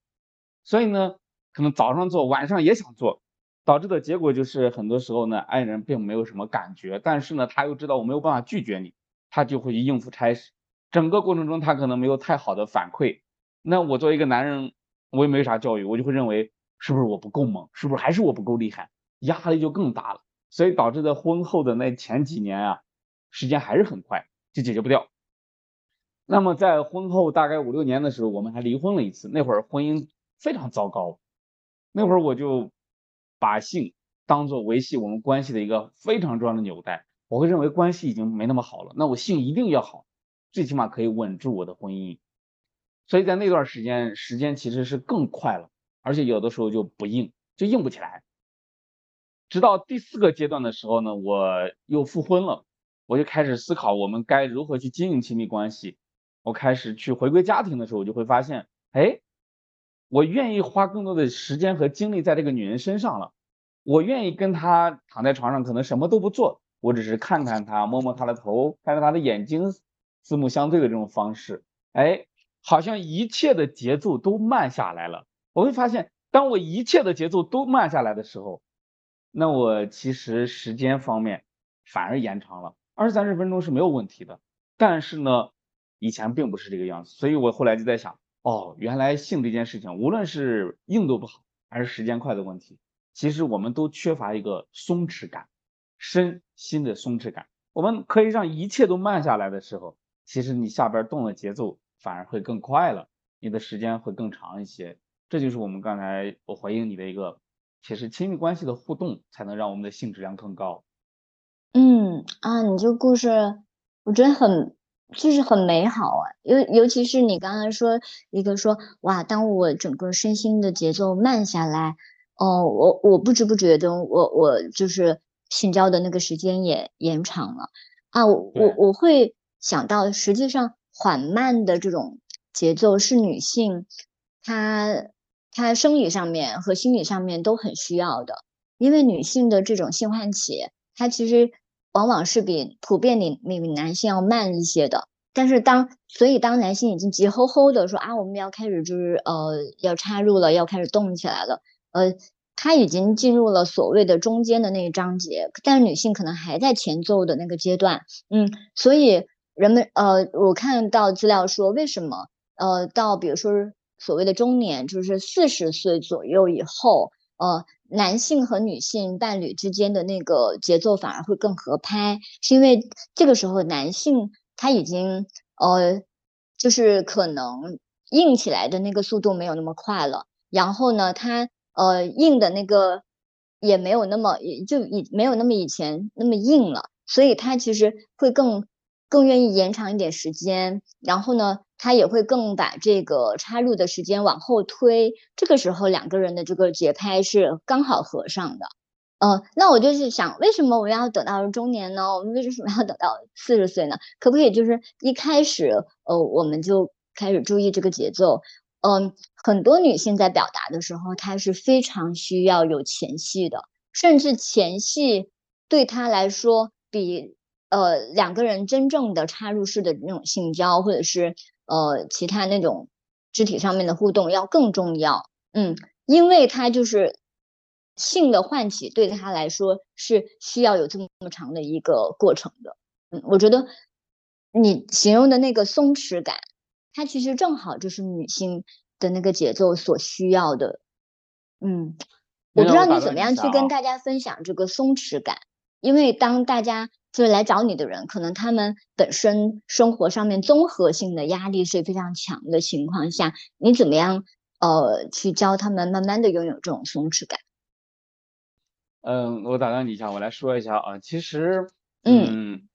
Speaker 3: 所以呢，可能早上做，晚上也想做，导致的结果就是很多时候呢，爱人并没有什么感觉，但是呢，他又知道我没有办法拒绝你，他就会去应付差事。整个过程中他可能没有太好的反馈。那我作为一个男人，我也没啥教育，我就会认为是不是我不够猛，是不是还是我不够厉害，压力就更大了。所以导致在婚后的那前几年啊，时间还是很快就解决不掉。那么在婚后大概五六年的时候，我们还离婚了一次，那会儿婚姻。非常糟糕，那会儿我就把性当做维系我们关系的一个非常重要的纽带。我会认为关系已经没那么好了，那我性一定要好，最起码可以稳住我的婚姻。所以在那段时间，时间其实是更快了，而且有的时候就不硬，就硬不起来。直到第四个阶段的时候呢，我又复婚了，我就开始思考我们该如何去经营亲密关系。我开始去回归家庭的时候，我就会发现，哎。我愿意花更多的时间和精力在这个女人身上了，我愿意跟她躺在床上，可能什么都不做，我只是看看他，摸摸他的头，看着他的眼睛，四目相对的这种方式，哎，好像一切的节奏都慢下来了。我会发现，当我一切的节奏都慢下来的时候，那我其实时间方面反而延长了，二三十分钟是没有问题的。但是呢，以前并不是这个样子，所以我后来就在想，哦，原来性这件事情，无论是硬度不好还是时间快的问题，其实我们都缺乏一个松弛感。身心的松弛感，我们可以让一切都慢下来的时候，其实你下边动的节奏反而会更快了，你的时间会更长一些。这就是我们刚才我回应你的一个，其实亲密关系的互动才能让我们的性质量更高。
Speaker 2: 嗯啊，你这个故事我觉得很就是很美好啊，尤尤其是你刚才说一个说哇，当我整个身心的节奏慢下来，哦，我我不知不觉的我我就是。性交的那个时间也延长了啊！我我我会想到，实际上缓慢的这种节奏是女性她她生理上面和心理上面都很需要的，因为女性的这种性唤起，它其实往往是比普遍比比男性要慢一些的。但是当所以当男性已经急吼吼的说啊，我们要开始就是呃要插入了，要开始动起来了，呃。他已经进入了所谓的中间的那一章节，但是女性可能还在前奏的那个阶段，嗯，所以人们呃，我看到资料说，为什么呃，到比如说所谓的中年，就是四十岁左右以后，呃，男性和女性伴侣之间的那个节奏反而会更合拍，是因为这个时候男性他已经呃，就是可能硬起来的那个速度没有那么快了，然后呢，他。呃，硬的那个也没有那么，也就以没有那么以前那么硬了，所以他其实会更更愿意延长一点时间，然后呢，他也会更把这个插入的时间往后推，这个时候两个人的这个节拍是刚好合上的。呃，那我就是想，为什么我们要等到中年呢？我们为什么要等到四十岁呢？可不可以就是一开始，呃，我们就开始注意这个节奏？嗯，很多女性在表达的时候，她是非常需要有前戏的，甚至前戏对她来说比呃两个人真正的插入式的那种性交，或者是呃其他那种肢体上面的互动要更重要。嗯，因为她就是性的唤起对她来说是需要有这么这么长的一个过程的。嗯，我觉得你形容的那个松弛感。它其实正好就是女性的那个节奏所需要的，嗯，我不知道你怎么样去跟大家分享这个松弛感，因为当大家就是来找你的人，可能他们本身生活上面综合性的压力是非常强的情况下，你怎么样呃去教他们慢慢的拥有这种松弛感？
Speaker 3: 嗯，我打断你一下，我来说一下啊，其实嗯，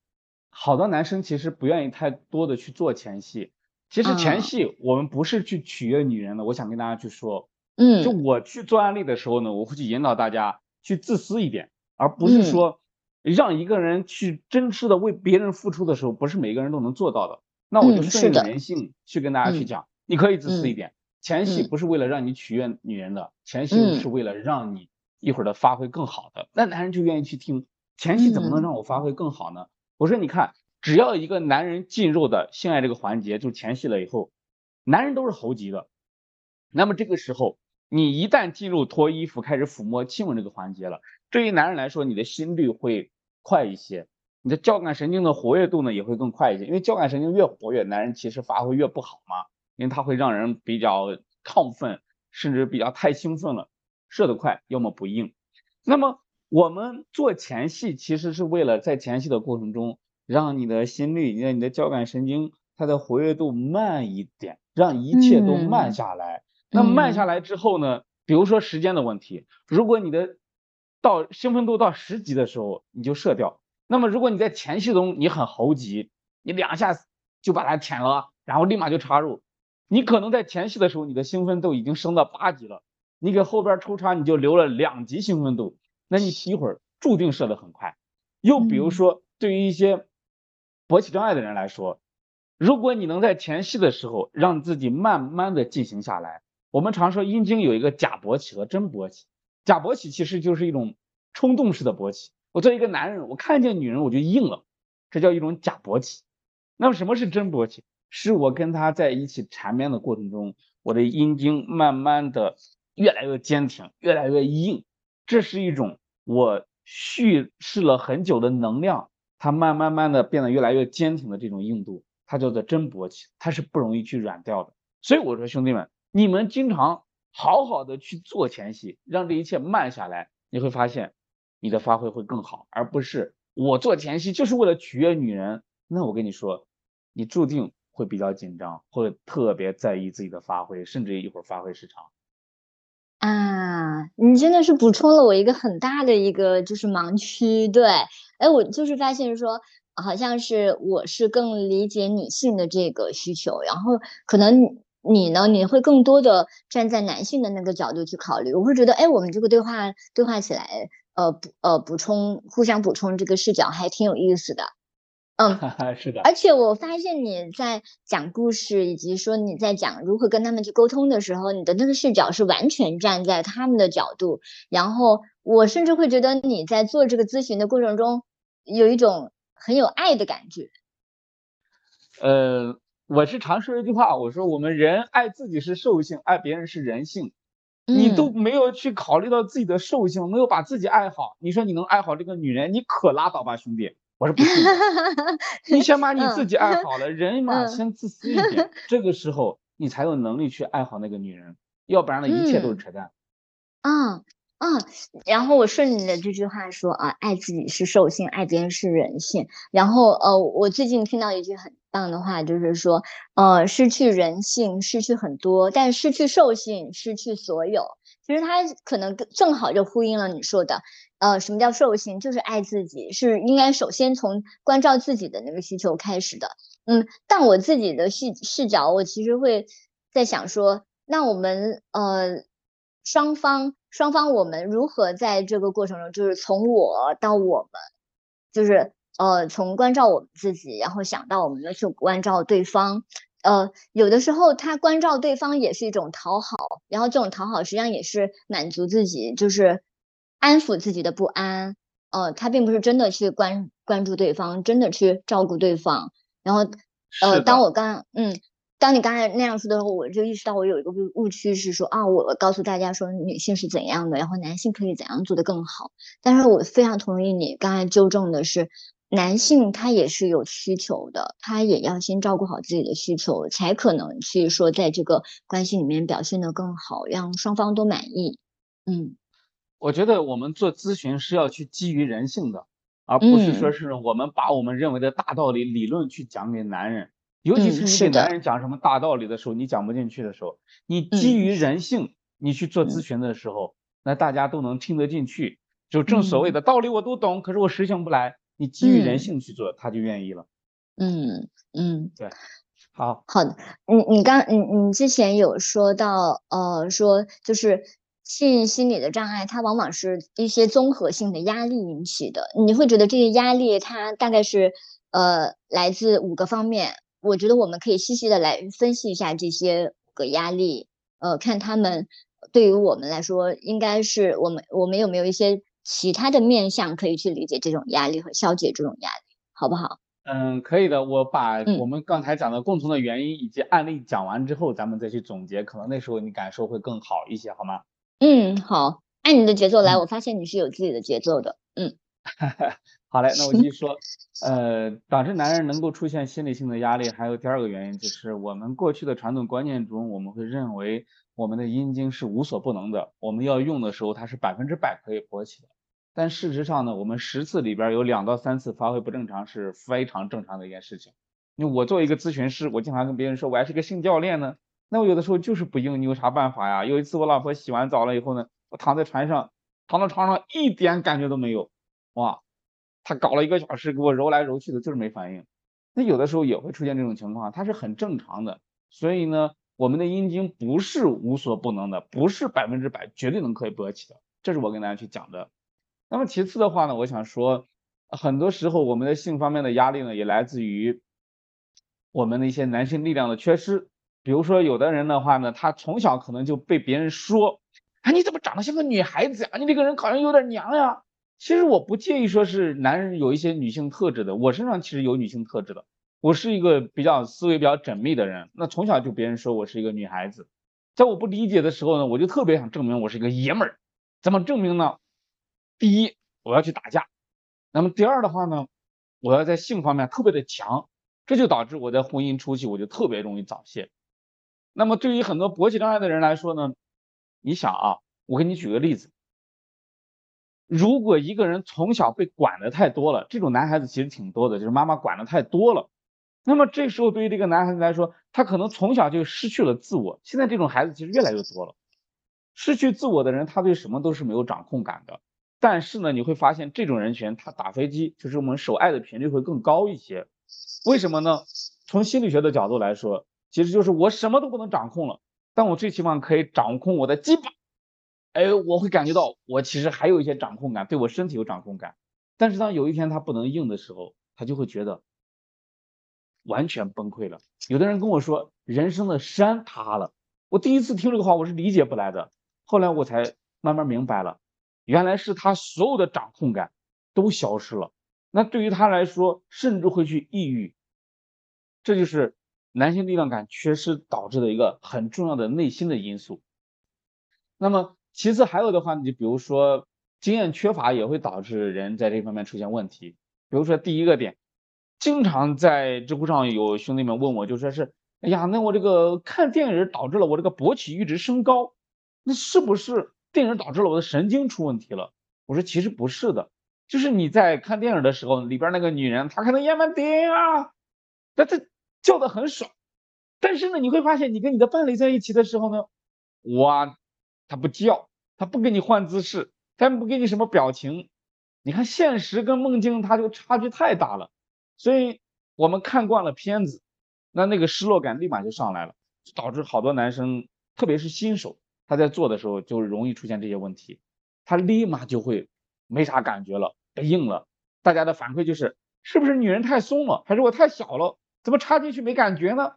Speaker 3: 好多男生其实不愿意太多的去做前戏。其实前戏我们不是去取悦女人的，我想跟大家去说，
Speaker 2: 嗯，
Speaker 3: 就我去做案例的时候呢，我会去引导大家去自私一点，而不是说让一个人去真实的为别人付出的时候，不是每个人都能做到的。那我就顺着人性去跟大家去讲，你可以自私一点，前戏不是为了让你取悦女人的，前戏是为了让你一会儿的发挥更好的。那男人就愿意去听，前戏怎么能让我发挥更好呢？我说你看。只要一个男人进入的性爱这个环节就前戏了以后，男人都是猴急的。那么这个时候，你一旦进入脱衣服开始抚摸亲吻这个环节了，对于男人来说，你的心率会快一些，你的交感神经的活跃度呢也会更快一些。因为交感神经越活跃，男人其实发挥越不好嘛，因为它会让人比较亢奋，甚至比较太兴奋了，射得快，要么不硬。那么我们做前戏其实是为了在前戏的过程中。让你的心率，让你的交感神经，它的活跃度慢一点，让一切都慢下来。那慢下来之后呢？比如说时间的问题，如果你的到兴奋度到十级的时候，你就射掉。那么如果你在前戏中你很猴急，你两下就把它舔了，然后立马就插入，你可能在前戏的时候你的兴奋度已经升到八级了，你给后边抽插你就留了两级兴奋度，那你一会儿注定射得很快。又比如说对于一些勃起障碍的人来说，如果你能在前戏的时候让自己慢慢的进行下来，我们常说阴茎有一个假勃起和真勃起，假勃起其实就是一种冲动式的勃起，我作为一个男人，我看见女人我就硬了，这叫一种假勃起。那么什么是真勃起？是我跟她在一起缠绵的过程中，我的阴茎慢慢的越来越坚挺，越来越硬。这是一种我蓄势了很久的能量，它慢慢慢的变得越来越坚挺的这种硬度，它叫做真勃起，它是不容易去软掉的。所以我说兄弟们，你们经常好好的去做前戏，让这一切慢下来，你会发现你的发挥会更好，而不是我做前戏就是为了取悦女人。那我跟你说。你注定会比较紧张，会特别在意自己的发挥，甚至一会儿发挥失常。
Speaker 2: 啊，你真的是补充了我一个很大的一个就是盲区。对，哎，我就是发现说，好像是我是更理解女性的这个需求，然后可能你呢，你会更多的站在男性的那个角度去考虑。我会觉得，哎，我们这个对话对话起来，呃，补呃补充，互相补充这个视角还挺有意思的。
Speaker 3: 嗯，是的。
Speaker 2: 而且我发现你在讲故事，以及说你在讲如何跟他们去沟通的时候，你的那个视角是完全站在他们的角度。然后我甚至会觉得你在做这个咨询的过程中，有一种很有爱的感觉。
Speaker 3: 呃，我是常说一句话，我说我们人爱自己是兽性，爱别人是人性。你都没有去考虑到自己的兽性，没有把自己爱好。你说你能爱好这个女人，你可拉倒吧，兄弟。我说不是，你先把你自己爱好了，人嘛先自私一点，这个时候你才有能力去爱好那个女人，要不然呢一切都是扯淡。
Speaker 2: 嗯嗯，然后我顺你的这句话说啊，爱自己是兽性，爱别人是人性。然后呃，我最近听到一句很棒的话，就是说呃，失去人性，失去很多，但失去兽性，失去所有。其实它可能正好就呼应了你说的。呃，什么叫兽性？就是爱自己，是应该首先从关照自己的那个需求开始的。嗯，但我自己的视视角，我其实会在想说，那我们呃双方双方我们如何在这个过程中，就是从我到我们，就是呃从关照我们自己，然后想到我们的去关照对方。呃，有的时候他关照对方也是一种讨好，然后这种讨好实际上也是满足自己，就是。安抚自己的不安，呃，他并不是真的去关关注对方，真的去照顾对方。然后，呃，当我刚，嗯，当你刚才那样说的时候，我就意识到我有一个误误区是说啊，我告诉大家说女性是怎样的，然后男性可以怎样做得更好。但是我非常同意你刚才纠正的是，男性他也是有需求的，他也要先照顾好自己的需求，才可能去说在这个关系里面表现得更好，让双方都满意。嗯。
Speaker 3: 我觉得我们做咨询是要去基于人性的，而不是说是我们把我们认为的大道理理论去讲给男人，尤其是你给男人讲什么大道理的时候，你讲不进去的时候，你基于人性，你去做咨询的时候，那大家都能听得进去。就正所谓的道理我都懂，可是我实行不来。你基于人性去做，他就愿意了。
Speaker 2: 嗯嗯，
Speaker 3: 对，好
Speaker 2: 好的。你你刚你你之前有说到呃说就是。性心理的障碍，它往往是一些综合性的压力引起的。你会觉得这些压力，它大概是呃来自五个方面。我觉得我们可以细细的来分析一下这些个压力，呃，看他们对于我们来说，应该是我们我们有没有一些其他的面向可以去理解这种压力和消解这种压力，好不好？
Speaker 3: 嗯，可以的。我把我们刚才讲的共同的原因以及案例讲完之后，咱们再去总结，可能那时候你感受会更好一些，好吗？
Speaker 2: 嗯，好，按你的节奏来。我发现你是有自己的节奏的。嗯，
Speaker 3: 好嘞，那我继续说。呃，导致男人能够出现心理性的压力，还有第二个原因就是我们过去的传统观念中，我们会认为我们的阴茎是无所不能的，我们要用的时候它是百分之百可以勃起的。但事实上呢，我们十次里边有两到三次发挥不正常是非常正常的一件事情。因为我作为一个咨询师，我经常跟别人说，我还是个性教练呢。那我有的时候就是不硬，你有啥办法呀？有一次我老婆洗完澡了以后呢，我躺在床上，躺到床上一点感觉都没有，哇，她搞了一个小时给我揉来揉去的，就是没反应。那有的时候也会出现这种情况，它是很正常的。所以呢，我们的阴茎不是无所不能的，不是百分之百绝对能可以勃起的，这是我跟大家去讲的。那么其次的话呢，我想说，很多时候我们的性方面的压力呢，也来自于我们的一些男性力量的缺失。比如说，有的人的话呢，他从小可能就被别人说，哎，你怎么长得像个女孩子呀？你这个人好像有点娘呀。其实我不介意说是男人有一些女性特质的，我身上其实有女性特质的。我是一个比较思维比较缜密的人，那从小就别人说我是一个女孩子，在我不理解的时候呢，我就特别想证明我是一个爷们儿。怎么证明呢？第一，我要去打架。那么第二的话呢，我要在性方面特别的强，这就导致我在婚姻初期我就特别容易早泄。那么对于很多勃起障碍的人来说呢，你想啊，我给你举个例子。如果一个人从小被管的太多了，这种男孩子其实挺多的，就是妈妈管的太多了。那么这时候对于这个男孩子来说，他可能从小就失去了自我。现在这种孩子其实越来越多了。失去自我的人，他对什么都是没有掌控感的。但是呢，你会发现这种人群，他打飞机就是我们手爱的频率会更高一些。为什么呢？从心理学的角度来说，其实就是我什么都不能掌控了，但我最起码可以掌控我的鸡巴。哎，我会感觉到我其实还有一些掌控感，对我身体有掌控感。但是当有一天他不能硬的时候，他就会觉得完全崩溃了。有的人跟我说，人生的山塌了。我第一次听这个话，我是理解不来的。后来我才慢慢明白了，原来是他所有的掌控感都消失了。那对于他来说，甚至会去抑郁。这就是男性力量感缺失导致的一个很重要的内心的因素。那么。其次还有的话，你比如说经验缺乏也会导致人在这方面出现问题。比如说第一个点，经常在知乎上有兄弟们问我，就说是，哎呀，那我这个看电影导致了我这个勃起阈值升高，那是不是电影导致了我的神经出问题了？我说其实不是的，就是你在看电影的时候，里边那个女人她可能演完电影啊，那她叫的很爽，但是呢，你会发现你跟你的伴侣在一起的时候呢，哇。他不叫，他不给你换姿势，他不给你什么表情。你看现实跟梦境，他就差距太大了。所以我们看惯了片子，那那个失落感立马就上来了，导致好多男生，特别是新手，他在做的时候就容易出现这些问题，他立马就会没啥感觉了，被硬了。大家的反馈就是，是不是女人太松了，还是我太小了？怎么插进去没感觉呢？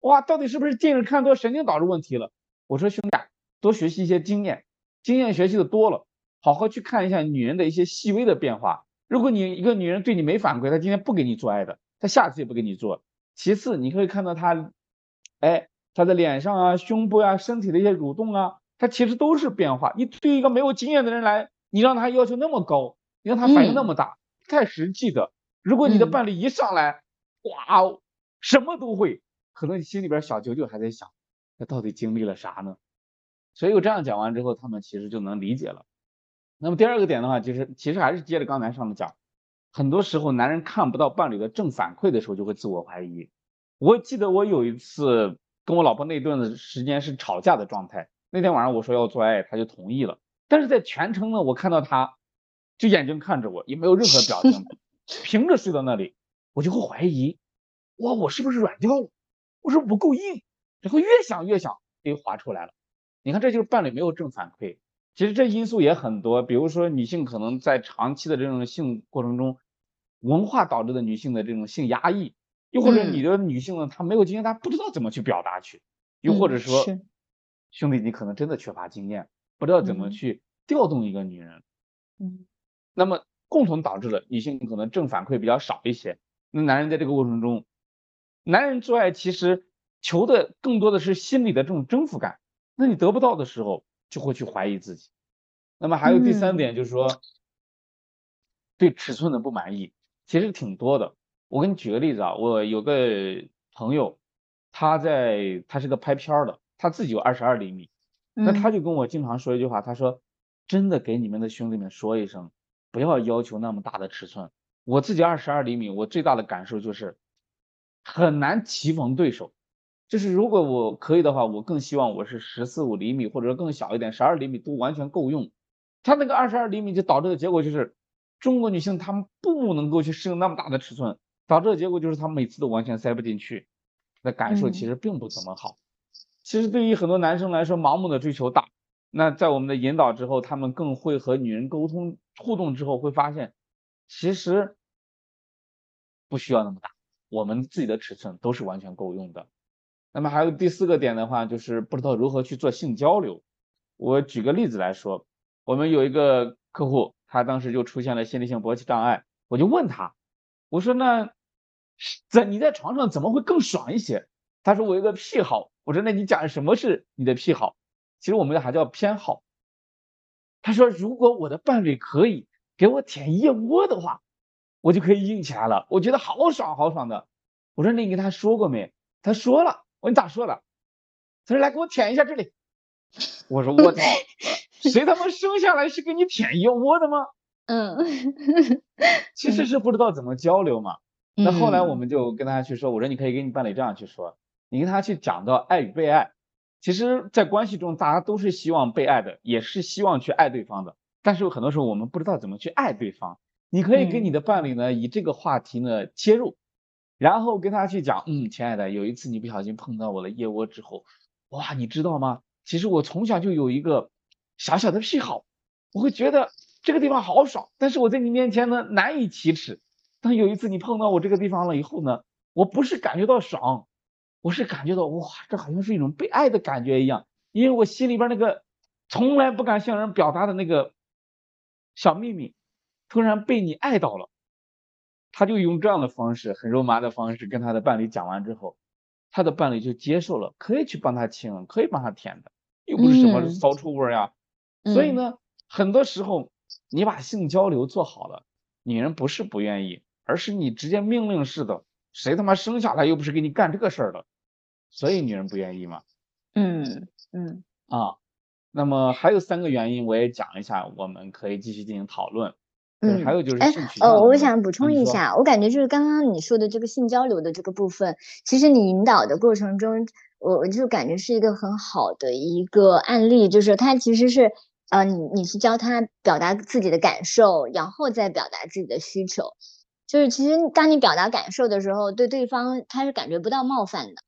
Speaker 3: 哇，到底是不是近视看多神经导致问题了？我说兄弟。多学习一些经验，经验学习的多了，好好去看一下女人的一些细微的变化。如果你一个女人对你没反馈，她今天不给你做爱的，她下次也不给你做。其次，你可以看到她，哎，她的脸上啊、胸部啊、身体的一些蠕动啊，它其实都是变化。你对一个没有经验的人来，你让他要求那么高，你让他反应那么大，不太实际的。如果你的伴侣一上来，哇，什么都会，可能你心里边小九九还在想，他到底经历了啥呢？所以我这样讲完之后，他们其实就能理解了。那么第二个点的话，就是其实还是接着刚才上面讲，很多时候男人看不到伴侣的正反馈的时候，就会自我怀疑。我记得我有一次跟我老婆那顿的时间是吵架的状态，那天晚上我说要做爱，她就同意了。但是在全程呢，我看到她就眼睛看着我，也没有任何表情，平着睡到那里，我就会怀疑，哇，我是不是软掉了？我是不够硬，然后越想越想，哎滑出来了。你看，这就是伴侣没有正反馈。其实这因素也很多，比如说女性可能在长期的这种性过程中，文化导致的女性的这种性压抑，又或者你的女性呢，她没有经验，她不知道怎么去表达去，又或者说，兄弟，你可能真的缺乏经验，不知道怎么去调动一个女人。
Speaker 2: 嗯，
Speaker 3: 那么共同导致了女性可能正反馈比较少一些。那男人在这个过程中，男人做爱其实求的更多的是心理的这种征服感。那你得不到的时候，就会去怀疑自己。那么还有第三点，就是说对尺寸的不满意，其实挺多的。我给你举个例子啊，我有个朋友，他在他是个拍片的，他自己有二十二厘米，那他就跟我经常说一句话，他说：“真的给你们的兄弟们说一声，不要要求那么大的尺寸。我自己二十二厘米，我最大的感受就是很难棋逢对手。”就是如果我可以的话，我更希望我是十四五厘米或者更小一点，十二厘米都完全够用。他那个二十二厘米就导致的结果就是，中国女性她们不能够去适应那么大的尺寸，导致的结果就是她每次都完全塞不进去，那感受其实并不怎么好。其实对于很多男生来说，盲目的追求大，那在我们的引导之后，他们更会和女人沟通互动之后，会发现其实不需要那么大，我们自己的尺寸都是完全够用的。那么还有第四个点的话，就是不知道如何去做性交流。我举个例子来说，我们有一个客户，他当时就出现了心理性勃起障碍，我就问他，我说那在你在床上怎么会更爽一些？他说我有个癖好，我说那你讲什么是你的癖好？其实我们还叫偏好。他说如果我的伴侣可以给我舔腋窝的话，我就可以硬起来了，我觉得好爽好爽的。我说那你跟他说过没？他说了。我说你咋说的？他说来给我舔一下这里。我说我操，谁他妈生下来是给你舔腋窝的吗？
Speaker 2: 嗯，
Speaker 3: 其实是不知道怎么交流嘛。那后来我们就跟他去说，我说你可以跟你伴侣这样去说，你跟他去讲到爱与被爱。其实，在关系中，大家都是希望被爱的，也是希望去爱对方的。但是有很多时候，我们不知道怎么去爱对方。你可以跟你的伴侣呢，以这个话题呢切入，然后跟他去讲，嗯，亲爱的，有一次你不小心碰到我的腋窝之后，哇，你知道吗？其实我从小就有一个小小的癖好，我会觉得这个地方好爽，但是我在你面前呢难以启齿。当有一次你碰到我这个地方了以后呢，我不是感觉到爽，我是感觉到哇，这好像是一种被爱的感觉一样，因为我心里边那个从来不敢向人表达的那个小秘密。突然被你爱到了，他就用这样的方式，很肉麻的方式跟他的伴侣讲完之后，他的伴侣就接受了，可以去帮他亲，可以帮他舔的，又不是什么骚臭味呀。所以呢，很多时候你把性交流做好了，女人不是不愿意，而是你直接命令式的，谁他妈生下来又不是给你干这个事儿的，所以女人不愿意嘛。
Speaker 2: 嗯嗯
Speaker 3: 啊，那么还有三个原因，我也讲一下，我们可以继续进行讨论。
Speaker 2: 嗯，
Speaker 3: 还有就是，
Speaker 2: 哎，呃，我想补充一下，我感觉就是刚刚你说的这个性交流的这个部分，其实你引导的过程中，我我就感觉是一个很好的一个案例，就是它其实是，呃，你你是教他表达自己的感受，然后再表达自己的需求，就是其实当你表达感受的时候，对对方他是感觉不到冒犯的，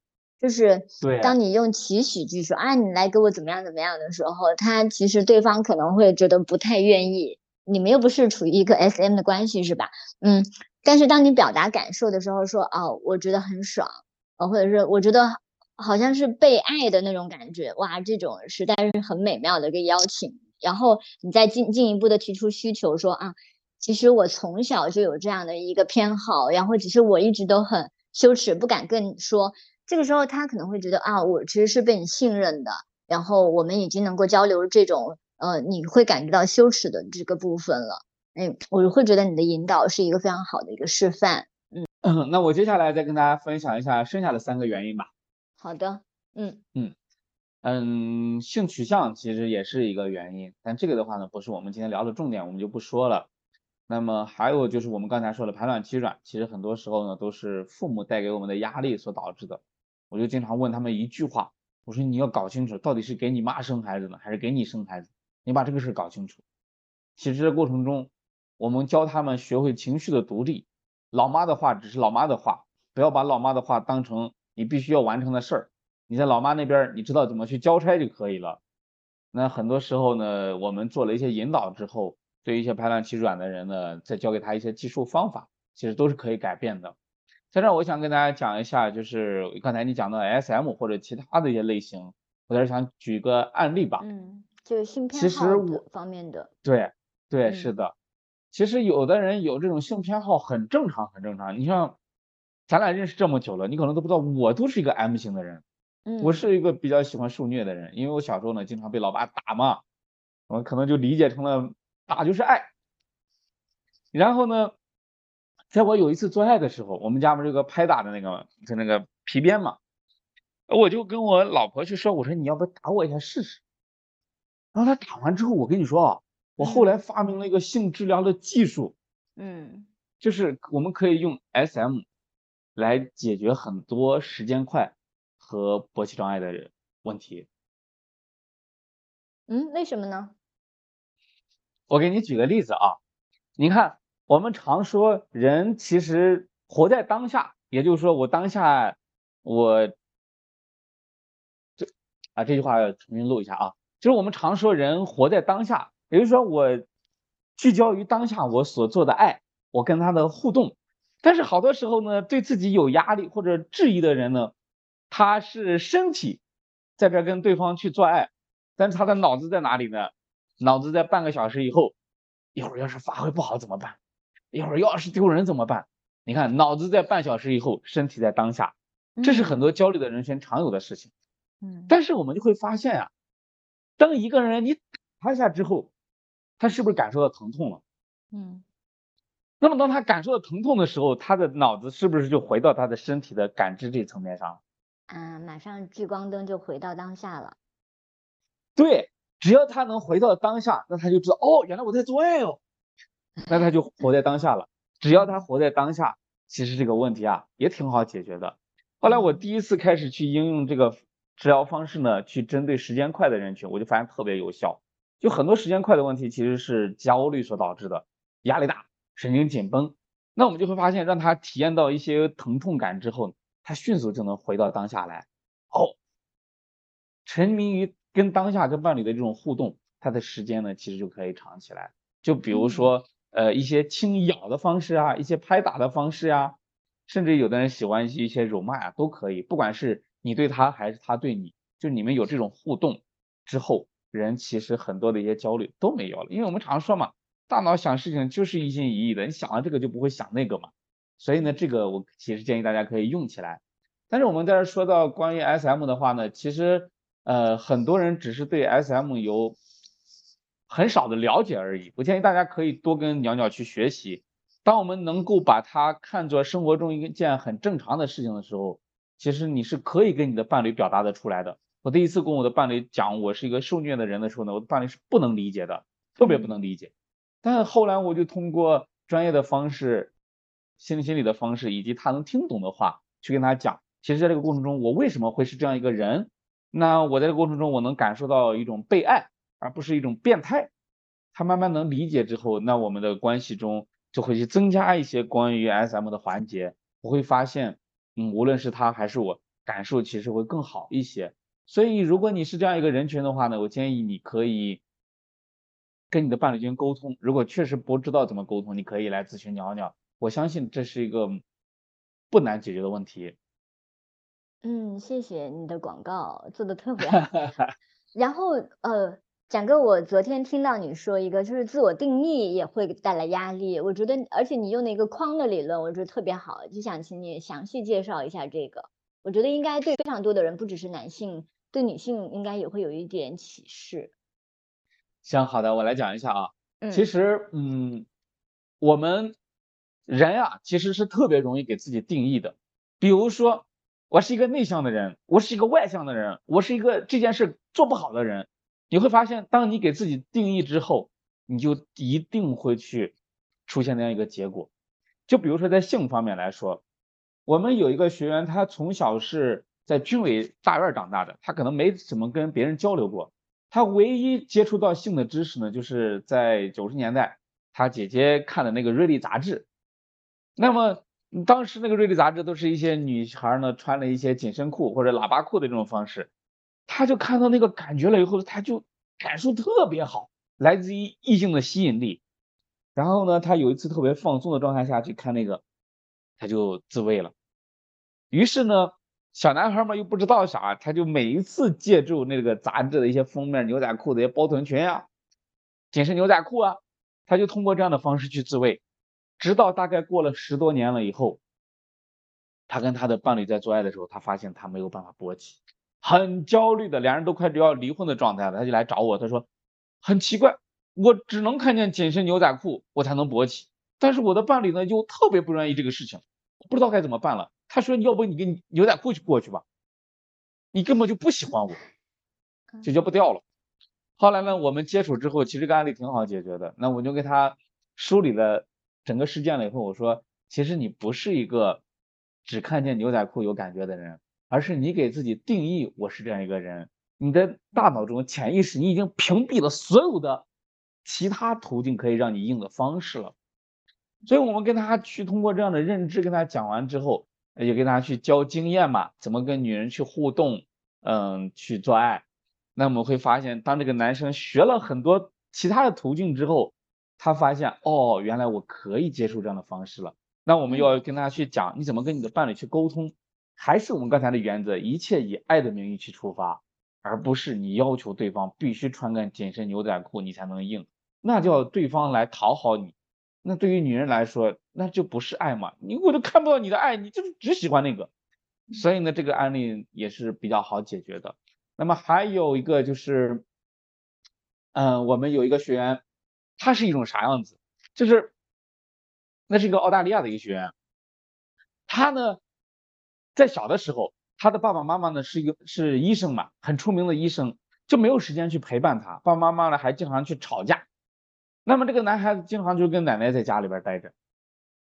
Speaker 2: 就是当你用祈许句说啊，你来给我怎么样怎么样的时候，他其实对方可能会觉得不太愿意。你们又不是处于一个 S M 的关系，是吧？嗯，但是当你表达感受的时候，说哦，我觉得很爽，呃，或者是我觉得好像是被爱的那种感觉，哇，这种实在是很美妙的一个邀请。然后你再进进一步的提出需求，说啊，其实我从小就有这样的一个偏好，然后只是我一直都很羞耻，不敢跟你说。这个时候他可能会觉得啊，我其实是被你信任的，然后我们已经能够交流这种。呃，你会感觉到羞耻的这个部分了，哎，我会觉得你的引导是一个非常好的一个示范，
Speaker 3: 嗯，那我接下来再跟大家分享一下剩下的三个原因吧。
Speaker 2: 好的，
Speaker 3: 嗯嗯嗯，性取向其实也是一个原因，但这个的话呢，不是我们今天聊的重点，我们就不说了。那么还有就是我们刚才说的排卵期软，其实很多时候呢都是父母带给我们的压力所导致的。我就经常问他们一句话，我说你要搞清楚，到底是给你妈生孩子呢，还是给你生孩子？你把这个事搞清楚。其实这过程中，我们教他们学会情绪的独立。老妈的话只是老妈的话，不要把老妈的话当成你必须要完成的事儿。你在老妈那边，你知道怎么去交差就可以了。那很多时候呢，我们做了一些引导之后，对一些排卵期软的人呢，再教给他一些技术方法，其实都是可以改变的。在这儿，我想跟大家讲一下，就是刚才你讲的 SM 或者其他的一些类型，我在这想举个案例吧。
Speaker 2: 嗯。就是性偏好方面的，
Speaker 3: 对对是的。其实有的人有这种性偏好很正常，很正常。你像咱俩认识这么久了，你可能都不知道，我都是一个 M 型的人。
Speaker 2: 嗯，
Speaker 3: 我是一个比较喜欢受虐的人，因为我小时候呢经常被老爸打嘛，我可能就理解成了打就是爱。然后呢，在我有一次做爱的时候，我们家不是有个拍打的那个就那个皮鞭嘛，我就跟我老婆去说，我说你要不打我一下试试。然后他打完之后，我跟你说啊，我后来发明了一个性治疗的技术，
Speaker 2: 嗯，
Speaker 3: 就是我们可以用 SM 来解决很多时间快和勃起障碍的问题。
Speaker 2: 嗯，为什么呢？
Speaker 3: 我给你举个例子啊，你看，我们常说人其实活在当下，也就是说我当下我这啊这句话要重新录一下啊。就是我们常说人活在当下，也就是说我聚焦于当下我所做的爱，我跟他的互动。但是好多时候呢，对自己有压力或者质疑的人呢，他是身体在这跟对方去做爱，但是他的脑子在哪里呢？脑子在半个小时以后，一会儿要是发挥不好怎么办？一会儿要是丢人怎么办？你看，脑子在半小时以后，身体在当下，这是很多焦虑的人群常有的事情。
Speaker 2: 嗯，
Speaker 3: 但是我们就会发现啊，当一个人你打他一下之后，他是不是感受到疼痛了？
Speaker 2: 嗯，
Speaker 3: 那么当他感受到疼痛的时候，他的脑子是不是就回到他的身体的感知这层面上？
Speaker 2: 啊，马上聚光灯就回到当下了。
Speaker 3: 对，只要他能回到当下，那他就知道哦，原来我在做爱哦，那他就活在当下了。只要他活在当下，其实这个问题啊也挺好解决的。后来我第一次开始去应用这个治疗方式呢，去针对时间快的人群，我就发现特别有效。就很多时间快的问题其实是焦虑所导致的，压力大，神经紧绷。那我们就会发现，让他体验到一些疼痛感之后，他迅速就能回到当下来。哦，沉迷于跟当下跟伴侣的这种互动，他的时间呢其实就可以长起来。就比如说。呃，一些轻咬的方式啊，一些拍打的方式呀，甚至有的人喜欢一些辱骂啊，都可以。不管是你对他还是他对你，就你们有这种互动之后，人其实很多的一些焦虑都没有了。因为我们常说嘛，大脑想事情就是一心一意的，你想了这个就不会想那个嘛。所以呢，这个我其实建议大家可以用起来。但是我们在这说到关于 SM 的话呢，其实呃很多人只是对 SM 有。很少的了解而已，我建议大家可以多跟鸟鸟去学习。当我们能够把它看作生活中一件很正常的事情的时候，其实你是可以跟你的伴侣表达的出来的。我第一次跟我的伴侣讲我是一个受虐的人的时候呢，我的伴侣是不能理解的，特别不能理解。但是后来我就通过专业的方式、心理心理的方式，以及他能听懂的话去跟他讲，其实在这个过程中，我为什么会是这样一个人？那我在这个过程中，我能感受到一种被爱。而不是一种变态，他慢慢能理解之后，那我们的关系中就会去增加一些关于 SM 的环节。我会发现，嗯，无论是他还是我，感受其实会更好一些。所以，如果你是这样一个人群的话呢，我建议你可以跟你的伴侣进行沟通。如果确实不知道怎么沟通，你可以来咨询鸟鸟。我相信这是一个不难解决的问题。
Speaker 2: 嗯，谢谢你的广告做的特别好。然后，呃。蒋哥，我昨天听到你说一个，就是自我定义也会带来压力。我觉得，而且你用的一个框的理论，我觉得特别好，就想请你详细介绍一下这个。我觉得应该对非常多的人，不只是男性，对女性应该也会有一点启示。
Speaker 3: 行，好的，我来讲一下啊。嗯，其实，嗯，我们人啊，其实是特别容易给自己定义的。比如说，我是一个内向的人，我是一个外向的人，我是一个这件事做不好的人。你会发现，当你给自己定义之后，你就一定会去出现那样一个结果。就比如说在性方面来说，我们有一个学员，他从小是在军委大院长大的，他可能没怎么跟别人交流过。他唯一接触到性的知识呢，就是在九十年代他姐姐看的那个《瑞丽》杂志。那么当时那个《瑞丽》杂志都是一些女孩呢穿了一些紧身裤或者喇叭裤的这种方式。他就看到那个感觉了以后，他就感受特别好，来自于异性的吸引力。然后呢，他有一次特别放松的状态下去看那个，他就自慰了。于是呢，小男孩嘛又不知道啥，他就每一次借助那个杂志的一些封面、牛仔裤的一些包臀裙啊、紧身牛仔裤啊，他就通过这样的方式去自慰。直到大概过了十多年了以后，他跟他的伴侣在做爱的时候，他发现他没有办法勃起。很焦虑的，两人都快就要离婚的状态了，他就来找我，他说很奇怪，我只能看见紧身牛仔裤我才能勃起，但是我的伴侣呢又特别不愿意这个事情，不知道该怎么办了。他说要不你跟牛仔裤去过去吧，你根本就不喜欢我，解决不掉了。后来呢，我们接触之后，其实这个案例挺好解决的。那我就给他梳理了整个事件了以后，我说其实你不是一个只看见牛仔裤有感觉的人。而是你给自己定义我是这样一个人，你的大脑中潜意识你已经屏蔽了所有的其他途径可以让你硬的方式了，所以我们跟他去通过这样的认知跟他讲完之后，也跟他去教经验嘛，怎么跟女人去互动，嗯，去做爱，那我们会发现，当这个男生学了很多其他的途径之后，他发现哦，原来我可以接受这样的方式了，那我们要跟他去讲，你怎么跟你的伴侣去沟通。还是我们刚才的原则，一切以爱的名义去出发，而不是你要求对方必须穿个紧身牛仔裤你才能硬。那叫对方来讨好你。那对于女人来说，那就不是爱嘛？你我都看不到你的爱，你就是只喜欢那个。所以呢，这个案例也是比较好解决的。那么还有一个就是，嗯，我们有一个学员，他是一种啥样子？就是，那是一个澳大利亚的一个学员，他呢，在小的时候，他的爸爸妈妈呢是一个是医生嘛，很出名的医生，就没有时间去陪伴他，爸爸妈妈呢还经常去吵架。那么这个男孩子经常就跟奶奶在家里边待着。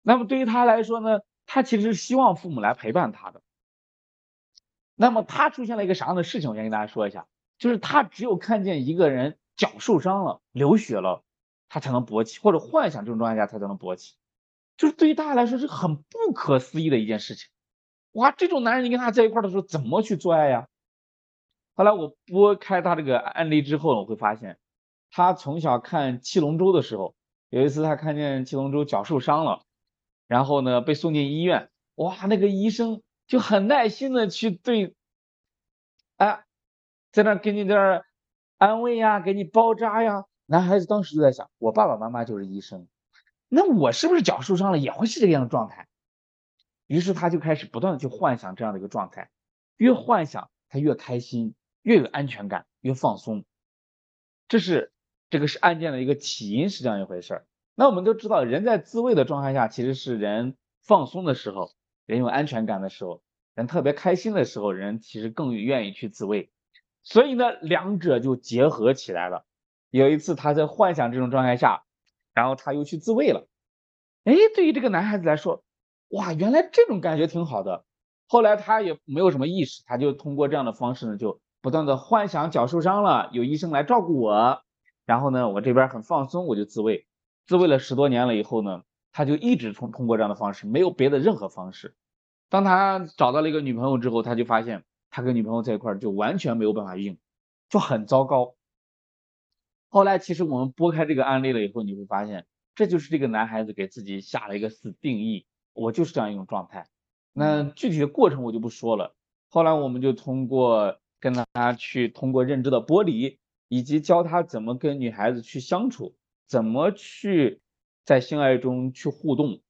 Speaker 3: 那么对于他来说呢，他其实是希望父母来陪伴他的。那么他出现了一个啥样的事情？我先跟大家说一下，就是他只有看见一个人脚受伤了、流血了，他才能勃起，或者幻想这种状态下他才能勃起，就是对于大家来说是很不可思议的一件事情。哇，这种男人你跟他在一块的时候怎么去做爱呀？后来我拨开他这个案例之后，我会发现，他从小看七龙珠的时候，有一次他看见七龙珠脚受伤了，然后呢被送进医院，哇，那个医生。就很耐心的去对，哎，在那给你点儿安慰呀，给你包扎呀。男孩子当时就在想，我爸爸妈妈就是医生，那我是不是脚受伤了也会是这个样的状态？于是他就开始不断的去幻想这样的一个状态，越幻想他越开心，越有安全感，越放松。这是这个是案件的一个起因是这样一回事儿。那我们都知道，人在自慰的状态下，其实是人放松的时候。人有安全感的时候，人特别开心的时候，人其实更愿意去自慰，所以呢，两者就结合起来了。有一次他在幻想这种状态下，然后他又去自慰了。哎，对于这个男孩子来说，哇，原来这种感觉挺好的。后来他也没有什么意识，他就通过这样的方式呢，就不断的幻想脚受伤了，有医生来照顾我，然后呢，我这边很放松，我就自慰。自慰了十多年了以后呢。他就一直通通过这样的方式，没有别的任何方式。当他找到了一个女朋友之后，他就发现他跟女朋友在一块儿就完全没有办法硬，就很糟糕。后来其实我们拨开这个案例了以后，你会发现这就是这个男孩子给自己下了一个死定义，我就是这样一种状态。那具体的过程我就不说了。后来我们就通过跟他去通过认知的剥离，以及教他怎么跟女孩子去相处，怎么去。在性爱中去互动，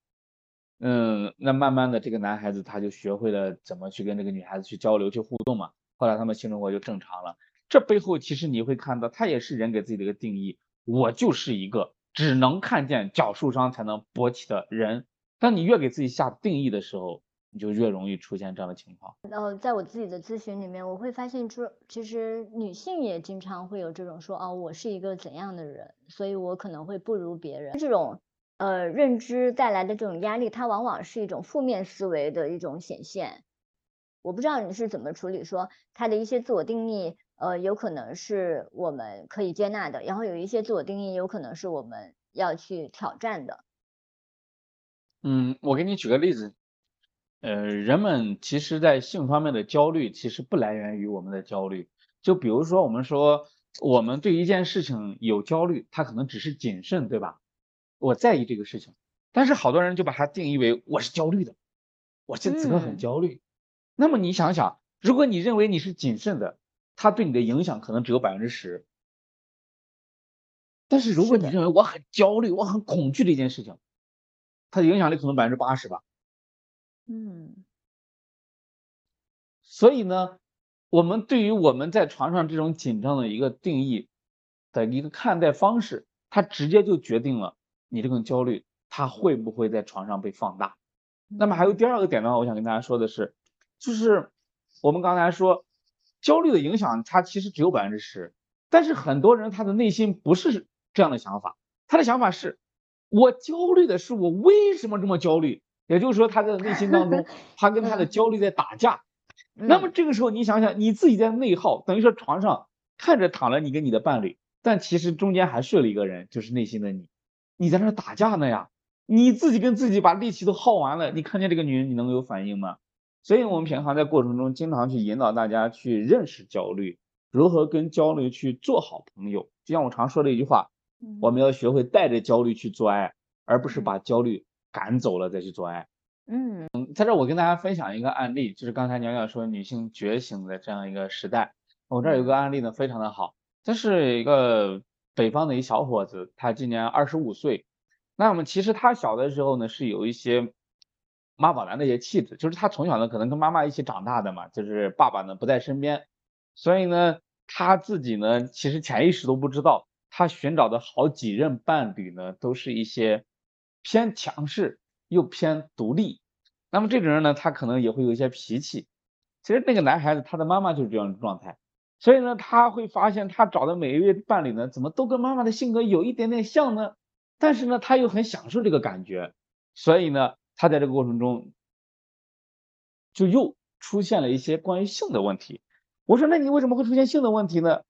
Speaker 3: 嗯，那慢慢的这个男孩子他就学会了怎么去跟这个女孩子去交流去互动嘛。后来他们性生活就正常了。这背后其实你会看到，他也是人给自己的一个定义，我就是一个只能看见脚受伤才能勃起的人。当你越给自己下定义的时候，你就越容易出现这样的情况。
Speaker 2: 然后在我自己的咨询里面，我会发现出，其实女性也经常会有这种说，哦，我是一个怎样的人，所以我可能会不如别人。这种呃认知带来的这种压力，它往往是一种负面思维的一种显现。我不知道你是怎么处理，说他的一些自我定义，呃，有可能是我们可以接纳的，然后有一些自我定义有可能是我们要去挑战的。
Speaker 3: 嗯，我给你举个例子。呃，人们其实，在性方面的焦虑，其实不来源于我们的焦虑。就比如说，我们说我们对一件事情有焦虑，它可能只是谨慎，对吧？我在意这个事情，但是好多人就把它定义为我是焦虑的，我这此刻很焦虑。那么你想想，如果你认为你是谨慎的，它对你的影响可能只有百分之十。但是如果你认为我很焦虑，我很恐惧的一件事情，它的影响力可能百分之八十吧。
Speaker 2: 嗯，
Speaker 3: 所以呢，我们对于我们在床上这种紧张的一个定义的一个看待方式，它直接就决定了你这种焦虑它会不会在床上被放大。那么还有第二个点呢，我想跟大家说的是，就是我们刚才说焦虑的影响，它其实只有百分之十，但是很多人他的内心不是这样的想法，他的想法是，我焦虑的是我为什么这么焦虑。也就是说，他在内心当中，他跟他的焦虑在打架。那么这个时候，你想想，你自己在内耗，等于说床上看着躺了你跟你的伴侣，但其实中间还睡了一个人，就是内心的你，你在那打架呢呀，你自己跟自己把力气都耗完了，你看见这个女人，你能有反应吗？所以我们平常在过程中，经常去引导大家去认识焦虑，如何跟焦虑去做好朋友。就像我常说的一句话，我们要学会带着焦虑去做爱，而不是把焦虑。赶走了再去做爱，
Speaker 2: 嗯。
Speaker 3: 嗯，在这我跟大家分享一个案例，就是刚才娘娘说女性觉醒的这样一个时代，我这儿有个案例呢，非常的好，这是一个北方的一小伙子，他今年二十五岁。那么其实他小的时候呢，是有一些妈宝男的一些气质，就是他从小呢可能跟妈妈一起长大的嘛，就是爸爸呢不在身边，所以呢他自己呢其实潜意识都不知道，他寻找的好几任伴侣呢都是一些偏强势又偏独立。那么这种人呢，他可能也会有一些脾气。其实那个男孩子他的妈妈就是这样的状态，所以呢他会发现他找的每一位伴侣呢，怎么都跟妈妈的性格有一点点像呢？但是呢，他又很享受这个感觉，所以呢，他在这个过程中就又出现了一些关于性的问题。我说，那你为什么会出现性的问题呢？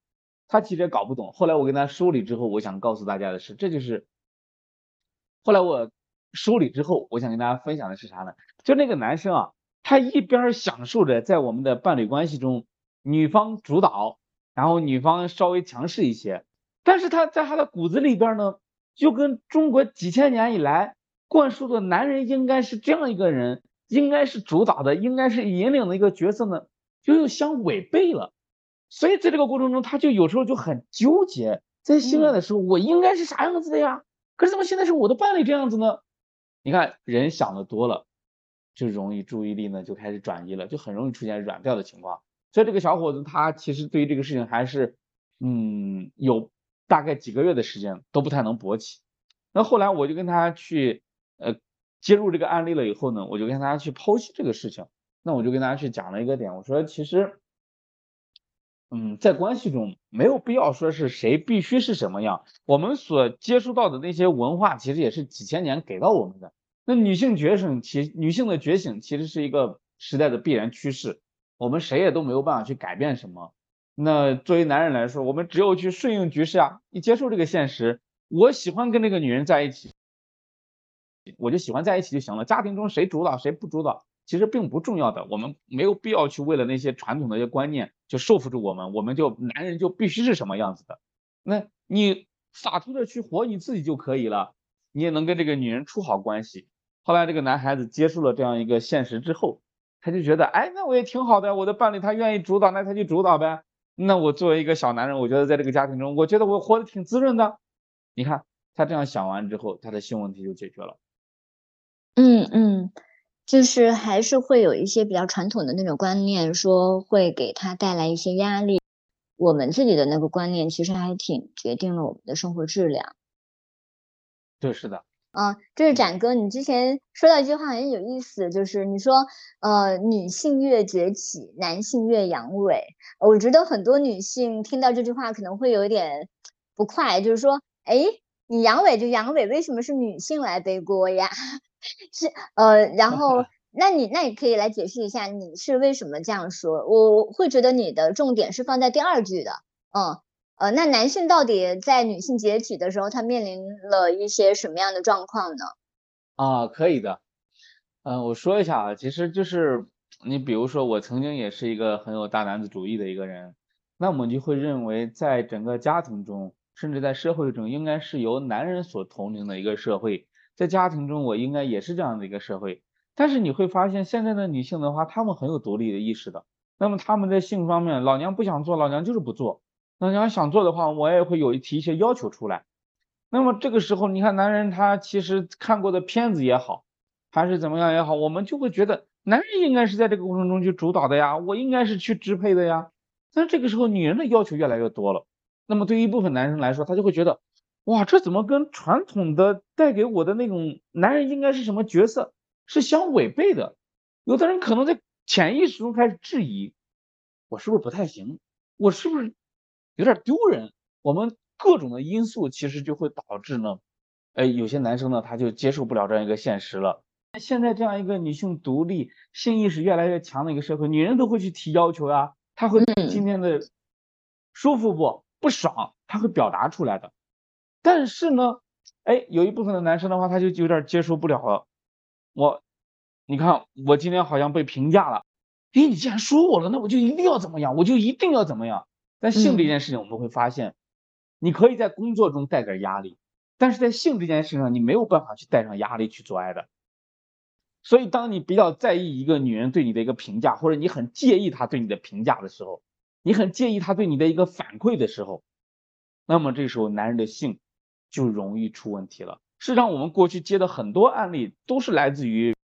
Speaker 3: 他其实也搞不懂。后来我跟他梳理之后，我想告诉大家的是，这就是后来我梳理之后，我想跟大家分享的是啥呢？就那个男生啊，他一边享受着在我们的伴侣关系中女方主导，然后女方稍微强势一些，但是他在他的骨子里边呢。就跟中国几千年以来灌输的男人应该是这样一个人，应该是主导的，应该是引领的一个角色呢，就又相违背了。所以在这个过程中，他就有时候就很纠结，在性爱的时候，我应该是啥样子的呀？可是怎么现在是我的伴侣这样子呢？你看，人想的多了，就容易注意力呢就开始转移了，就很容易出现软掉的情况。所以这个小伙子他其实对于这个事情还是，嗯，有。大概几个月的时间都不太能勃起，那后来我就跟他去呃接入这个案例了以后呢，我就跟大家去剖析这个事情，那我就跟大家去讲了一个点，我说其实，嗯，在关系中没有必要说是谁必须是什么样，我们所接触到的那些文化其实也是几千年给到我们的。那女性觉醒其女性的觉醒其实是一个时代的必然趋势，我们谁也都没有办法去改变什么。那作为男人来说，我们只有去顺应局势啊，你接受这个现实。我喜欢跟这个女人在一起，我就喜欢在一起就行了。家庭中谁主导谁不主导，其实并不重要的。我们没有必要去为了那些传统的一些观念就束缚住我们。我们就男人就必须是什么样子的？那你洒脱的去活你自己就可以了，你也能跟这个女人处好关系。后来这个男孩子接受了这样一个现实之后，他就觉得，哎，那我也挺好的，我的伴侣他愿意主导，那他就主导呗。那我作为一个小男人，我觉得在这个家庭中，我觉得我活得挺滋润的。你看他这样想完之后，他的性问题就解决了。
Speaker 2: 嗯嗯，就是还是会有一些比较传统的那种观念，说会给他带来一些压力。我们自己的那个观念，其实还挺决定了我们的生活质量。
Speaker 3: 对，是的。
Speaker 2: 啊，就是展哥，你之前说到一句话很有意思，就是你说，呃，女性越崛起，男性越阳痿。我觉得很多女性听到这句话可能会有点不快，就是说，哎，你阳痿就阳痿，为什么是女性来背锅呀？是，呃，然后，那你那你可以来解释一下，你是为什么这样说？我会觉得你的重点是放在第二句的，嗯。呃，那男性到底在女性解体的时候，他面临了一些什么样的状况呢？
Speaker 3: 啊，可以的。嗯，我说一下啊，其实就是你比如说，我曾经也是一个很有大男子主义的一个人，那我们就会认为，在整个家庭中，甚至在社会中，应该是由男人所统领的一个社会。在家庭中，我应该也是这样的一个社会。但是你会发现，现在的女性的话，她们很有独立的意识的。那么她们在性方面，老娘不想做，老娘就是不做。老娘想做的话，我也会有提一些要求出来。那么这个时候，你看男人他其实看过的片子也好，还是怎么样也好，我们就会觉得男人应该是在这个过程中去主导的呀，我应该是去支配的呀。但这个时候，女人的要求越来越多了。那么对于一部分男生来说，他就会觉得，哇，这怎么跟传统的带给我的那种男人应该是什么角色是相违背的？有的人可能在潜意识中开始质疑，我是不是不太行？我是不是？有点丢人，我们各种的因素其实就会导致呢，哎，有些男生呢他就接受不了这样一个现实了。现在这样一个女性独立、性意识越来越强的一个社会，女人都会去提要求啊，她会今天的舒服不不爽，她会表达出来的。但是呢，哎，有一部分的男生的话，他就有点接受不了了。我，你看我今天好像被评价了，哎，你既然说我了，那我就一定要怎么样，我就一定要怎么样。但性这件事情，我们会发现，你可以在工作中带点压力，但是在性这件事情上，你没有办法去带上压力去做爱的。所以，当你比较在意一个女人对你的一个评价，或者你很介意她对你的评价的时候，你很介意她对你的一个反馈的时候，那么这时候男人的性就容易出问题了。事实际上，我们过去接的很多案例都是来自于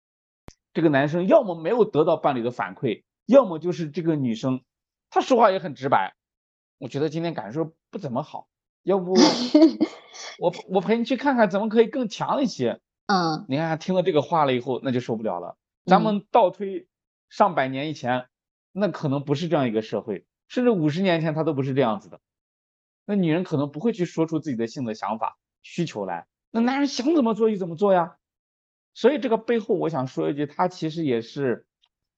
Speaker 3: 这个男生要么没有得到伴侣的反馈，要么就是这个女生她说话也很直白。我觉得今天感受不怎么好，要不 我我陪你去看看怎么可以更强一些。
Speaker 2: 嗯，
Speaker 3: 你看听了这个话了以后，那就受不了了。咱们倒推上百年以前，那可能不是这样一个社会，甚至五十年前他都不是这样子的。那女人可能不会去说出自己的性的想法、需求来。那男人想怎么做就怎么做呀，所以这个背后我想说一句，他其实也是，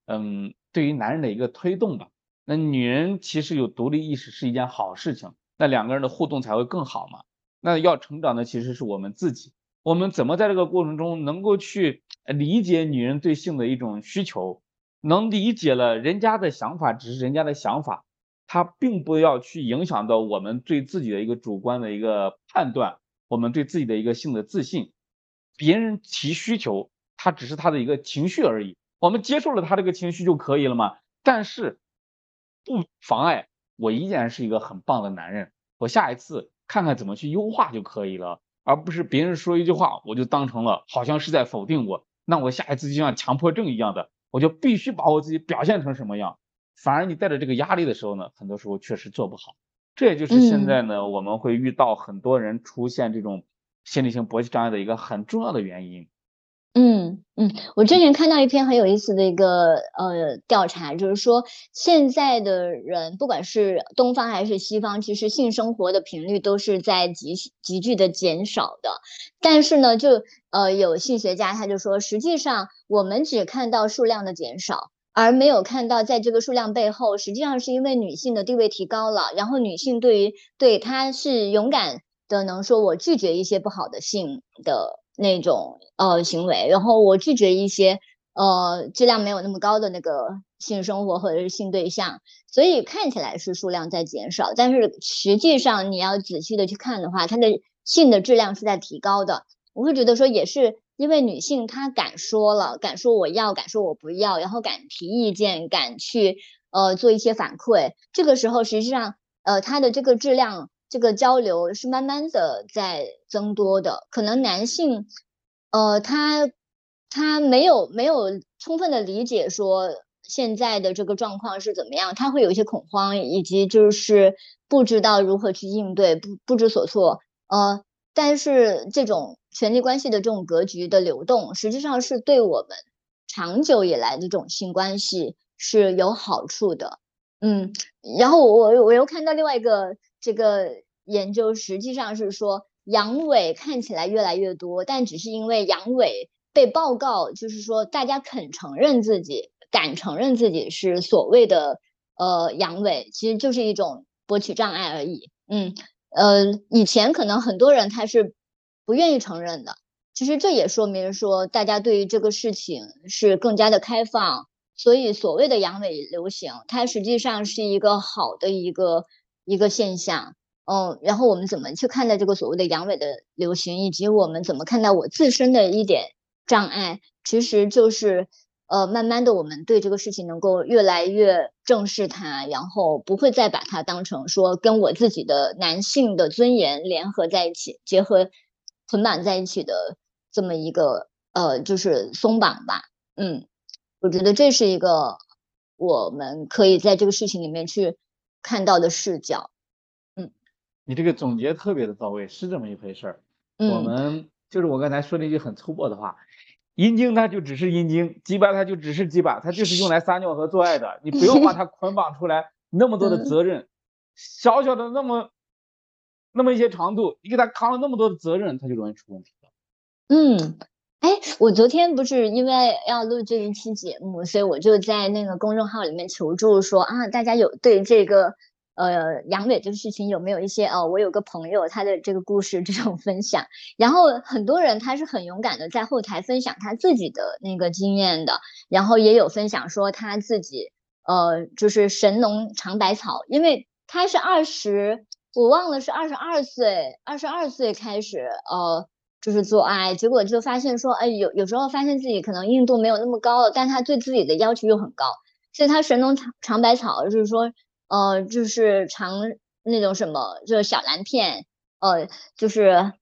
Speaker 3: 嗯，对于男人的一个推动吧。那女人其实有独立意识是一件好事情，那两个人的互动才会更好嘛。那要成长的其实是我们自己，我们怎么在这个过程中能够去理解女人对性的一种需求，能理解了人家的想法只是人家的想法，他并不要去影响到我们对自己的一个主观的一个判断。我们对自己的一个性的自信，别人提需求，他只是他的一个情绪而已，我们接受了他这个情绪就可以了嘛？但是不妨碍我依然是一个很棒的男人，我下一次看看怎么去优化就可以了，而不是别人说一句话我就当成了好像是在否定我，那我下一次就像强迫症一样的，我就必须把我自己表现成什么样，反而你带着这个压力的时候呢，很多时候确实做不好。这也就是现在呢，我们会遇到很多人出现这种心理性勃起障碍的一个很重要的原因。
Speaker 2: 嗯嗯，我之前看到一篇很有意思的一个呃调查，就是说现在的人，不管是东方还是西方，其实性生活的频率都是在急急剧的减少的。但是呢，就呃有性学家他就说，实际上我们只看到数量的减少。而没有看到，在这个数量背后，实际上是因为女性的地位提高了，然后女性对于对她是勇敢的，能说我拒绝一些不好的性的那种呃行为，然后我拒绝一些呃质量没有那么高的那个性生活或者是性对象，所以看起来是数量在减少，但是实际上你要仔细的去看的话，它的性的质量是在提高的。我会觉得说也是。因为女性她敢说了，敢说我要，敢说我不要，然后敢提意见，敢去呃做一些反馈。这个时候实际上呃她的这个质量，这个交流是慢慢的在增多的。可能男性呃他他没有没有充分的理解说现在的这个状况是怎么样，他会有一些恐慌，以及就是不知道如何去应对，不不知所措。呃，但是这种。权力关系的这种格局的流动，实际上是对我们长久以来的这种性关系是有好处的。嗯，然后我我又看到另外一个这个研究，实际上是说阳痿看起来越来越多，但只是因为阳痿被报告，就是说大家肯承认自己，敢承认自己是所谓的呃阳痿，其实就是一种勃起障碍而已。嗯，呃，以前可能很多人他是。不愿意承认的，其实这也说明说大家对于这个事情是更加的开放，所以所谓的阳痿流行，它实际上是一个好的一个一个现象。嗯，然后我们怎么去看待这个所谓的阳痿的流行，以及我们怎么看待我自身的一点障碍，其实就是呃，慢慢的我们对这个事情能够越来越正视它，然后不会再把它当成说跟我自己的男性的尊严联合在一起，结合。捆绑在一起的这么一个呃，就是松绑吧，嗯，我觉得这是一个我们可以在这个事情里面去看到的视角，嗯，
Speaker 3: 你这个总结特别的到位，是这么一回事儿。我们就是我刚才说那句很粗暴的话，阴茎它就只是阴茎，鸡巴它就只是鸡巴，它就是用来撒尿和做爱的，你不用把它捆绑出来那么多的 责任，小小的那么。那么一些长度，你给他扛了那么多的责任，他就容易出问题了。
Speaker 2: 嗯，哎，我昨天不是因为要录这一期节目，所以我就在那个公众号里面求助说啊，大家有对这个呃阳痿这个事情有没有一些哦，我有个朋友他的这个故事 这种分享，然后很多人他是很勇敢的在后台分享他自己的那个经验的，然后也有分享说他自己呃就是神农尝百草，因为他是二十。我忘了是二十二岁，二十二岁开始，呃，就是做爱，结果就发现说，哎，有有时候发现自己可能硬度没有那么高了，但他对自己的要求又很高，所以他神农尝尝百草，就是说，呃，就是尝那种什么，就是小蓝片，呃，就是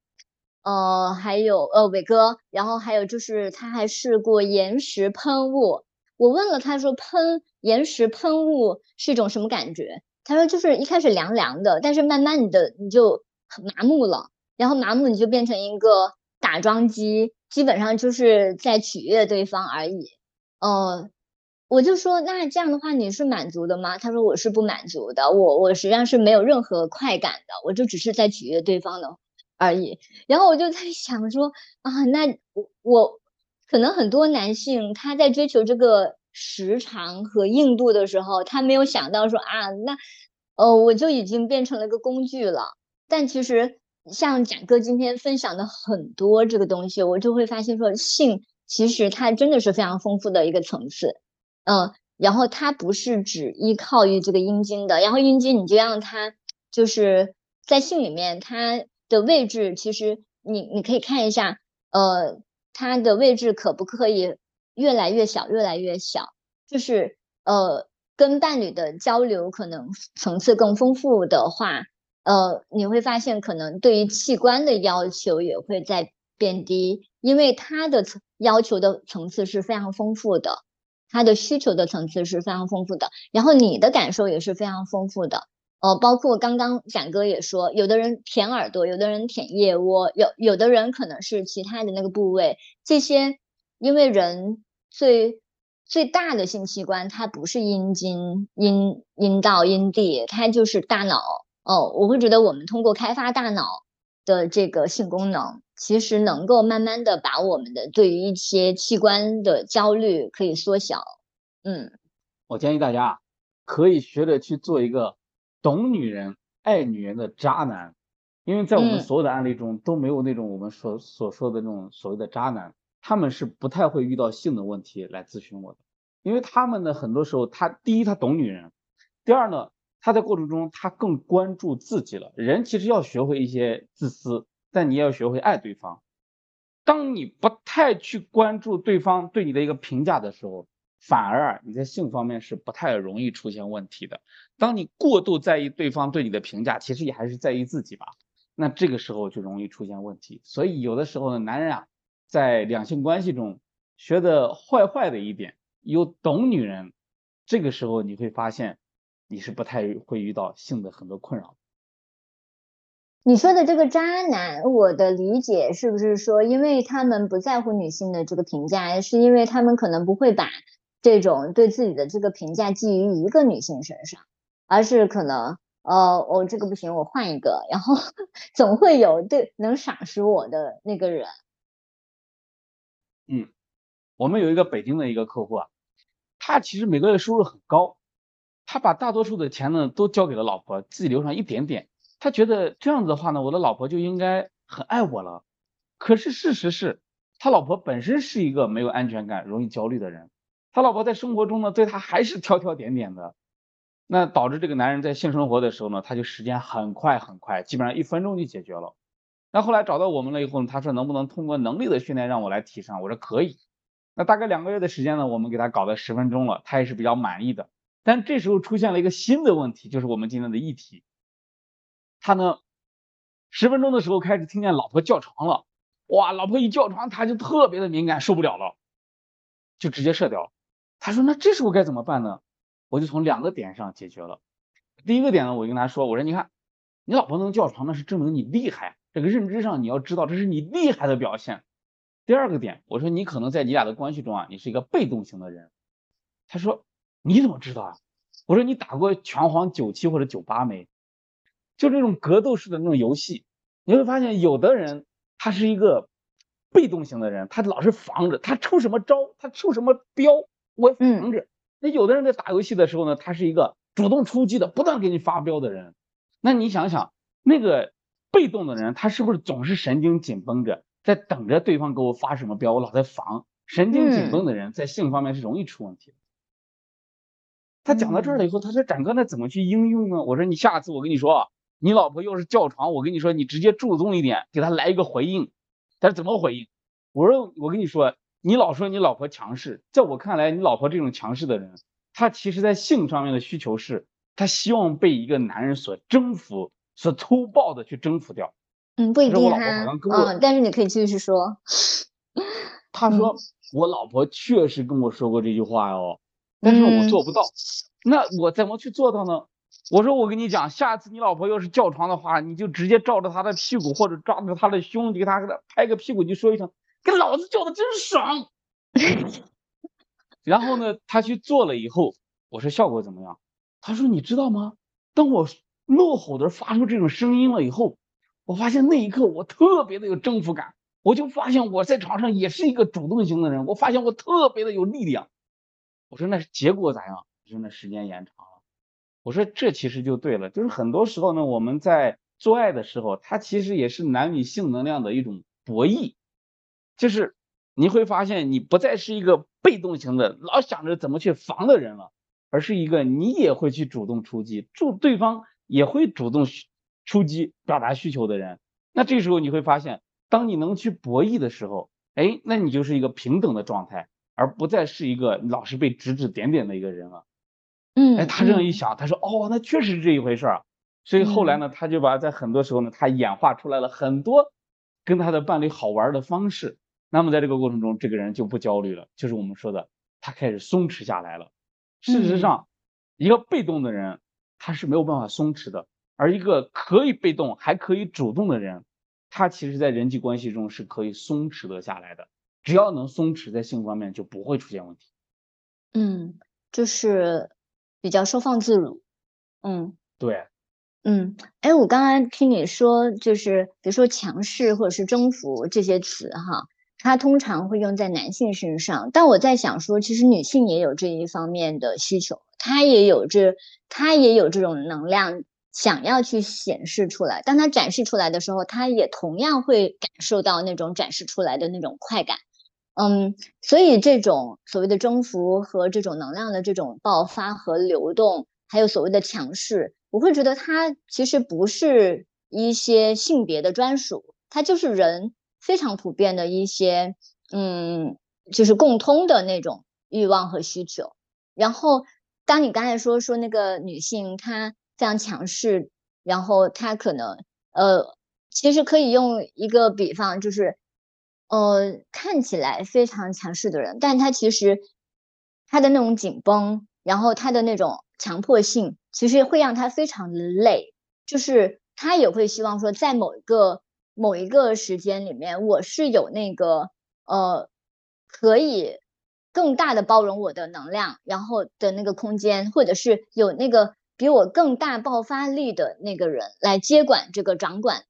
Speaker 2: 呃，还有呃伟哥，然后还有就是他还试过岩石喷雾。我问了他说喷岩石喷雾是一种什么感觉？他说就是一开始凉凉的，但是慢慢的你就麻木了，然后麻木你就变成一个打桩机，基本上就是在取悦对方而已。呃，我就说那这样的话你是满足的吗？他说我是不满足的，我我实际上是没有任何快感的，我就只是在取悦对方的而已。然后我就在 想说啊，那我我可能很多男性他在追求这个时长和硬度的时候，他没有想到说啊，那呃我就已经变成了一个工具了。但其实像展哥今天分享的很多这个东西，我就会发现说性。其实它真的是非常丰富的一个层次，嗯，然后它不是只依靠于这个阴茎的，然后阴茎你就让它就是在性里面它的位置，其实你你可以看一下，呃，它的位置可不可以越来越小，越来越小，就是呃跟伴侣的交流可能层次更丰富的话，呃，你会发现可能对于器官的要求也会在变低，因为他的层。要求的层次是非常丰富的，他的需求的层次是非常丰富的，然后你的感受也是非常丰富的。呃，包括刚刚展哥也说，有的人舔耳朵，有的人舔腋窝，有有的人可能是其他的那个部位。这些，因为人最最大的性器官它不是阴茎、阴阴道、阴蒂，它就是大脑。哦，我会觉得我们通过开发大脑的这个性功能。其实能够慢慢的把我们的对于一些器官的焦虑可以缩小，嗯，
Speaker 3: 我建议大家可以学着去做一个懂女人、爱女人的渣男，因为在我们所有的案例中都没有那种我们所所说的那种所谓的渣男，他们是不太会遇到性的问题来咨询我的，因为他们呢很多时候他第一他懂女人，第二呢他在过程中他更关注自己了，人其实要学会一些自私。但你也要学会爱对方。当你不太去关注对方对你的一个评价的时候，反而你在性方面是不太容易出现问题的。当你过度在意对方对你的评价，其实也还是在意自己吧。那这个时候就容易出现问题。所以有的时候呢，男人啊，在两性关系中学的坏坏的一点，又懂女人，这个时候你会发现你是不太会遇到性的很多困扰。
Speaker 2: 你说的这个渣男，我的理解是不是说，因为他们不在乎女性的这个评价，是因为他们可能不会把这种对自己的这个评价寄于一个女性身上，而是可能，呃，我这个不行，我换一个，然后 总会有对能赏识我的那个人。
Speaker 3: 嗯，我们有一个北京的一个客户啊，他其实每个月收入很高，他把大多数的钱呢都交给了老婆，自己留上一点点。他觉得这样子的话呢，我的老婆就应该很爱我了。可是事实是他老婆本身是一个没有安全感、容易焦虑的人。他老婆在生活中呢，对他还是挑挑点点的。那导致这个男人在性生活的时候呢，他就时间很快很快，基本上一分钟就解决了。那后来找到我们了以后呢，他说能不能通过能力的训练让我来提升？我说可以。那大概两个月的时间呢，我们给他搞到十分钟了，他也是比较满意的。但这时候出现了一个新的问题，就是我们今天的议题。他呢，十分钟的时候开始听见老婆叫床了，哇，老婆一叫床他就特别的敏感，受不了了，就直接射掉。他说那这时候该怎么办呢？我就从两个点上解决了。第一个点呢，我就跟他说，我说你看，你老婆能叫床，那是证明你厉害，这个认知上你要知道这是你厉害的表现。第二个点，我说你可能在你俩的关系中啊，你是一个被动型的人。他说你怎么知道啊？我说你打过拳皇九七或者九八没？就这种格斗式的那种游戏，你会发现有的人他是一个被动型的人，他老是防着，他出什么招，他出什么标，我防着。那有的人在打游戏的时候呢，他是一个主动出击的，不断给你发飙的人。那你想想，那个被动的人，他是不是总是神经紧绷着，在等着对方给我发什么飙，我老在防。神经紧绷的人在性方面是容易出问题的。他讲到这儿了以后，他说：“展哥，那怎么去应用呢？”我说：“你下次我跟你说。”你老婆要是叫床，我跟你说，你直接注重一点，给她来一个回应。他说怎么回应？我说，我跟你说，你老说你老婆强势，在我看来，你老婆这种强势的人，她其实在性上面的需求是她希望被一个男人所征服，所粗暴的去征服掉。
Speaker 2: 嗯，不一定
Speaker 3: 哈。
Speaker 2: 嗯，但是你可以继续 说。
Speaker 3: 他说我老婆确实跟我说过这句话哦，但是我做不到。那我怎么去做到呢？我说我跟你讲，下次你老婆要是叫床的话，你就直接照着她的屁股或者抓着她的胸，给她给她拍个屁股，就说一声“给老子叫的真爽”。然后呢，他去做了以后，我说效果怎么样？他说你知道吗？当我怒吼的发出这种声音了以后，我发现那一刻我特别的有征服感，我就发现我在床上也是一个主动型的人，我发现我特别的有力量。我说那结果咋样？说那时间延长了。我说这其实就对了，就是很多时候呢，我们在做爱的时候，它其实也是男女性能量的一种博弈，就是你会发现你不再是一个被动型的，老想着怎么去防的人了，而是一个你也会去主动出击，助对方也会主动出击表达需求的人。那这时候你会发现，当你能去博弈的时候，哎，那你就是一个平等的状态，而不再是一个老是被指指点点的一个人了。
Speaker 2: 嗯，
Speaker 3: 哎，他这样一想，他说，哦，那确实是这一回事儿，所以后来呢，他就把在很多时候呢，他演化出来了很多跟他的伴侣好玩的方式。那么在这个过程中，这个人就不焦虑了，就是我们说的，他开始松弛下来了。事实上，一个被动的人他是没有办法松弛的，而一个可以被动还可以主动的人，他其实在人际关系中是可以松弛的下来的。只要能松弛，在性方面就不会出现问题。
Speaker 2: 嗯，就是。比较收放自如，嗯，
Speaker 3: 对，
Speaker 2: 嗯，哎，我刚刚听你说，就是比如说强势或者是征服这些词哈，它通常会用在男性身上，但我在想说，其实女性也有这一方面的需求，他也有这，他也有这种能量想要去显示出来，当他展示出来的时候，他也同样会感受到那种展示出来的那种快感。嗯，所以这种所谓的征服和这种能量的这种爆发和流动，还有所谓的强势，我会觉得它其实不是一些性别的专属，它就是人非常普遍的一些，嗯，就是共通的那种欲望和需求。然后，当你刚才说说那个女性她非常强势，然后她可能，呃，其实可以用一个比方，就是。呃，看起来非常强势的人，但她其实她的那种紧绷，然后她的那种强迫性，其实会让她非常的累。就是她也会希望说，在某一个某一个时间里面，我是有那个呃，可以更大的包容我的能量，然后的那个空间，或者是有那个比我更大爆发力的那个人来接管这个掌管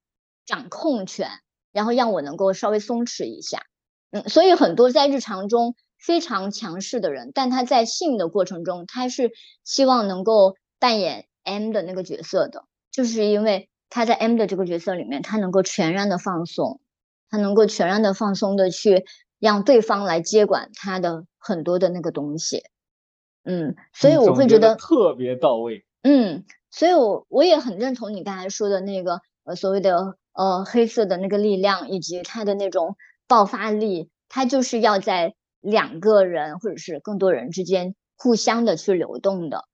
Speaker 2: 掌控权。然后让我能够稍微松弛一下，嗯，所以很多在日常中非常强势的人，但他在性的过程中，他是希望能够扮演 M 的那个角色的，就是因为他在 M 的这个角色里面，他能够全然的放松，他能够全然的放松的去让对方来接管他的很多的那个东西，嗯，所以我会觉得
Speaker 3: 特别到位，
Speaker 2: 嗯，所以我我也很认同你刚才说的那个呃所谓的。呃，黑色的那个力量以及它的那种爆发力，它就是要在两个人或者是更多人之间互相的去流动的，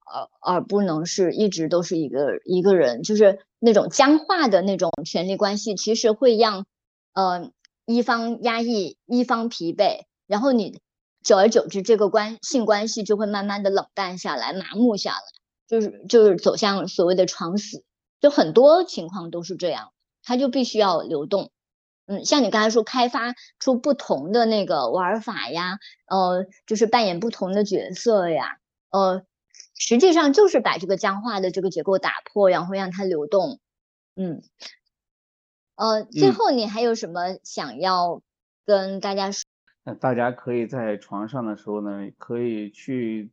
Speaker 2: 而而不能是一直都是一个一个人，就是那种僵化的那种权力关系，其实会让呃一方压抑，一方疲惫，然后你久而久之，这个关性关系就会慢慢的冷淡下来，麻木下来，就是就是走向所谓的床死，就很多情况都是这样。它就必须要流动，嗯，像你刚才说，开发出不同的那个玩法呀，呃，就是扮演不同的角色呀，呃，实际上就是把这个僵化的这个结构打破，然后让它流动，嗯，呃，最后你还有什么想要跟大家说？
Speaker 3: 那大家可以在床上的时候呢，可以去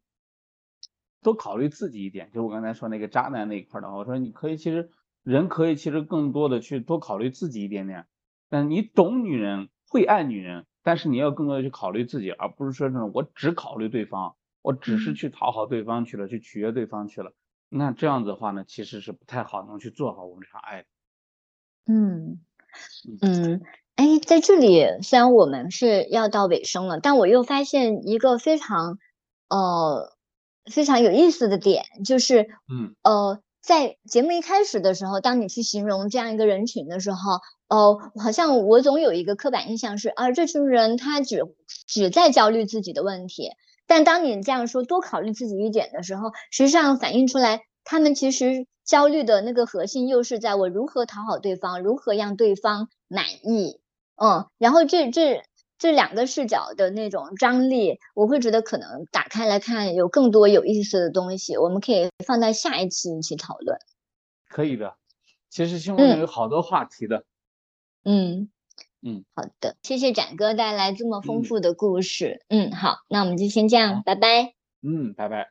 Speaker 3: 多考虑自己一点，就我刚才说那个渣男那一块的话，我说你可以其实。人可以其实更多的去多考虑自己一点点，但你懂女人，会爱女人，但是你要更多的去考虑自己，而不是说那种我只考虑对方，我只是去讨好对方去了，去取悦对方去了。那这样子的话呢，其实是不太好能去做好我们这场爱。
Speaker 2: 嗯嗯，哎，在这里虽然我们是要到尾声了，但我又发现一个非常呃非常有意思的点，就是
Speaker 3: 嗯
Speaker 2: 呃，在节目一开始的时候，当你去形容这样一个人群的时候，哦，好像我总有一个刻板印象是，啊，这群人他只只在焦虑自己的问题。但当你这样说，多考虑自己一点的时候，实际上反映出来，他们其实焦虑的那个核心又是在我如何讨好对方，如何让对方满意。嗯，然后这这这两个视角的那种张力，我会觉得可能打开来看有更多有意思的东西，我们可以放在下一期一起讨论。
Speaker 3: 可以的，其实新闻有好多话题的。
Speaker 2: 嗯
Speaker 3: 嗯，
Speaker 2: 好的，谢谢展哥带来这么丰富的故事。嗯，好，那我们就先这样，拜拜。
Speaker 3: 嗯，拜拜。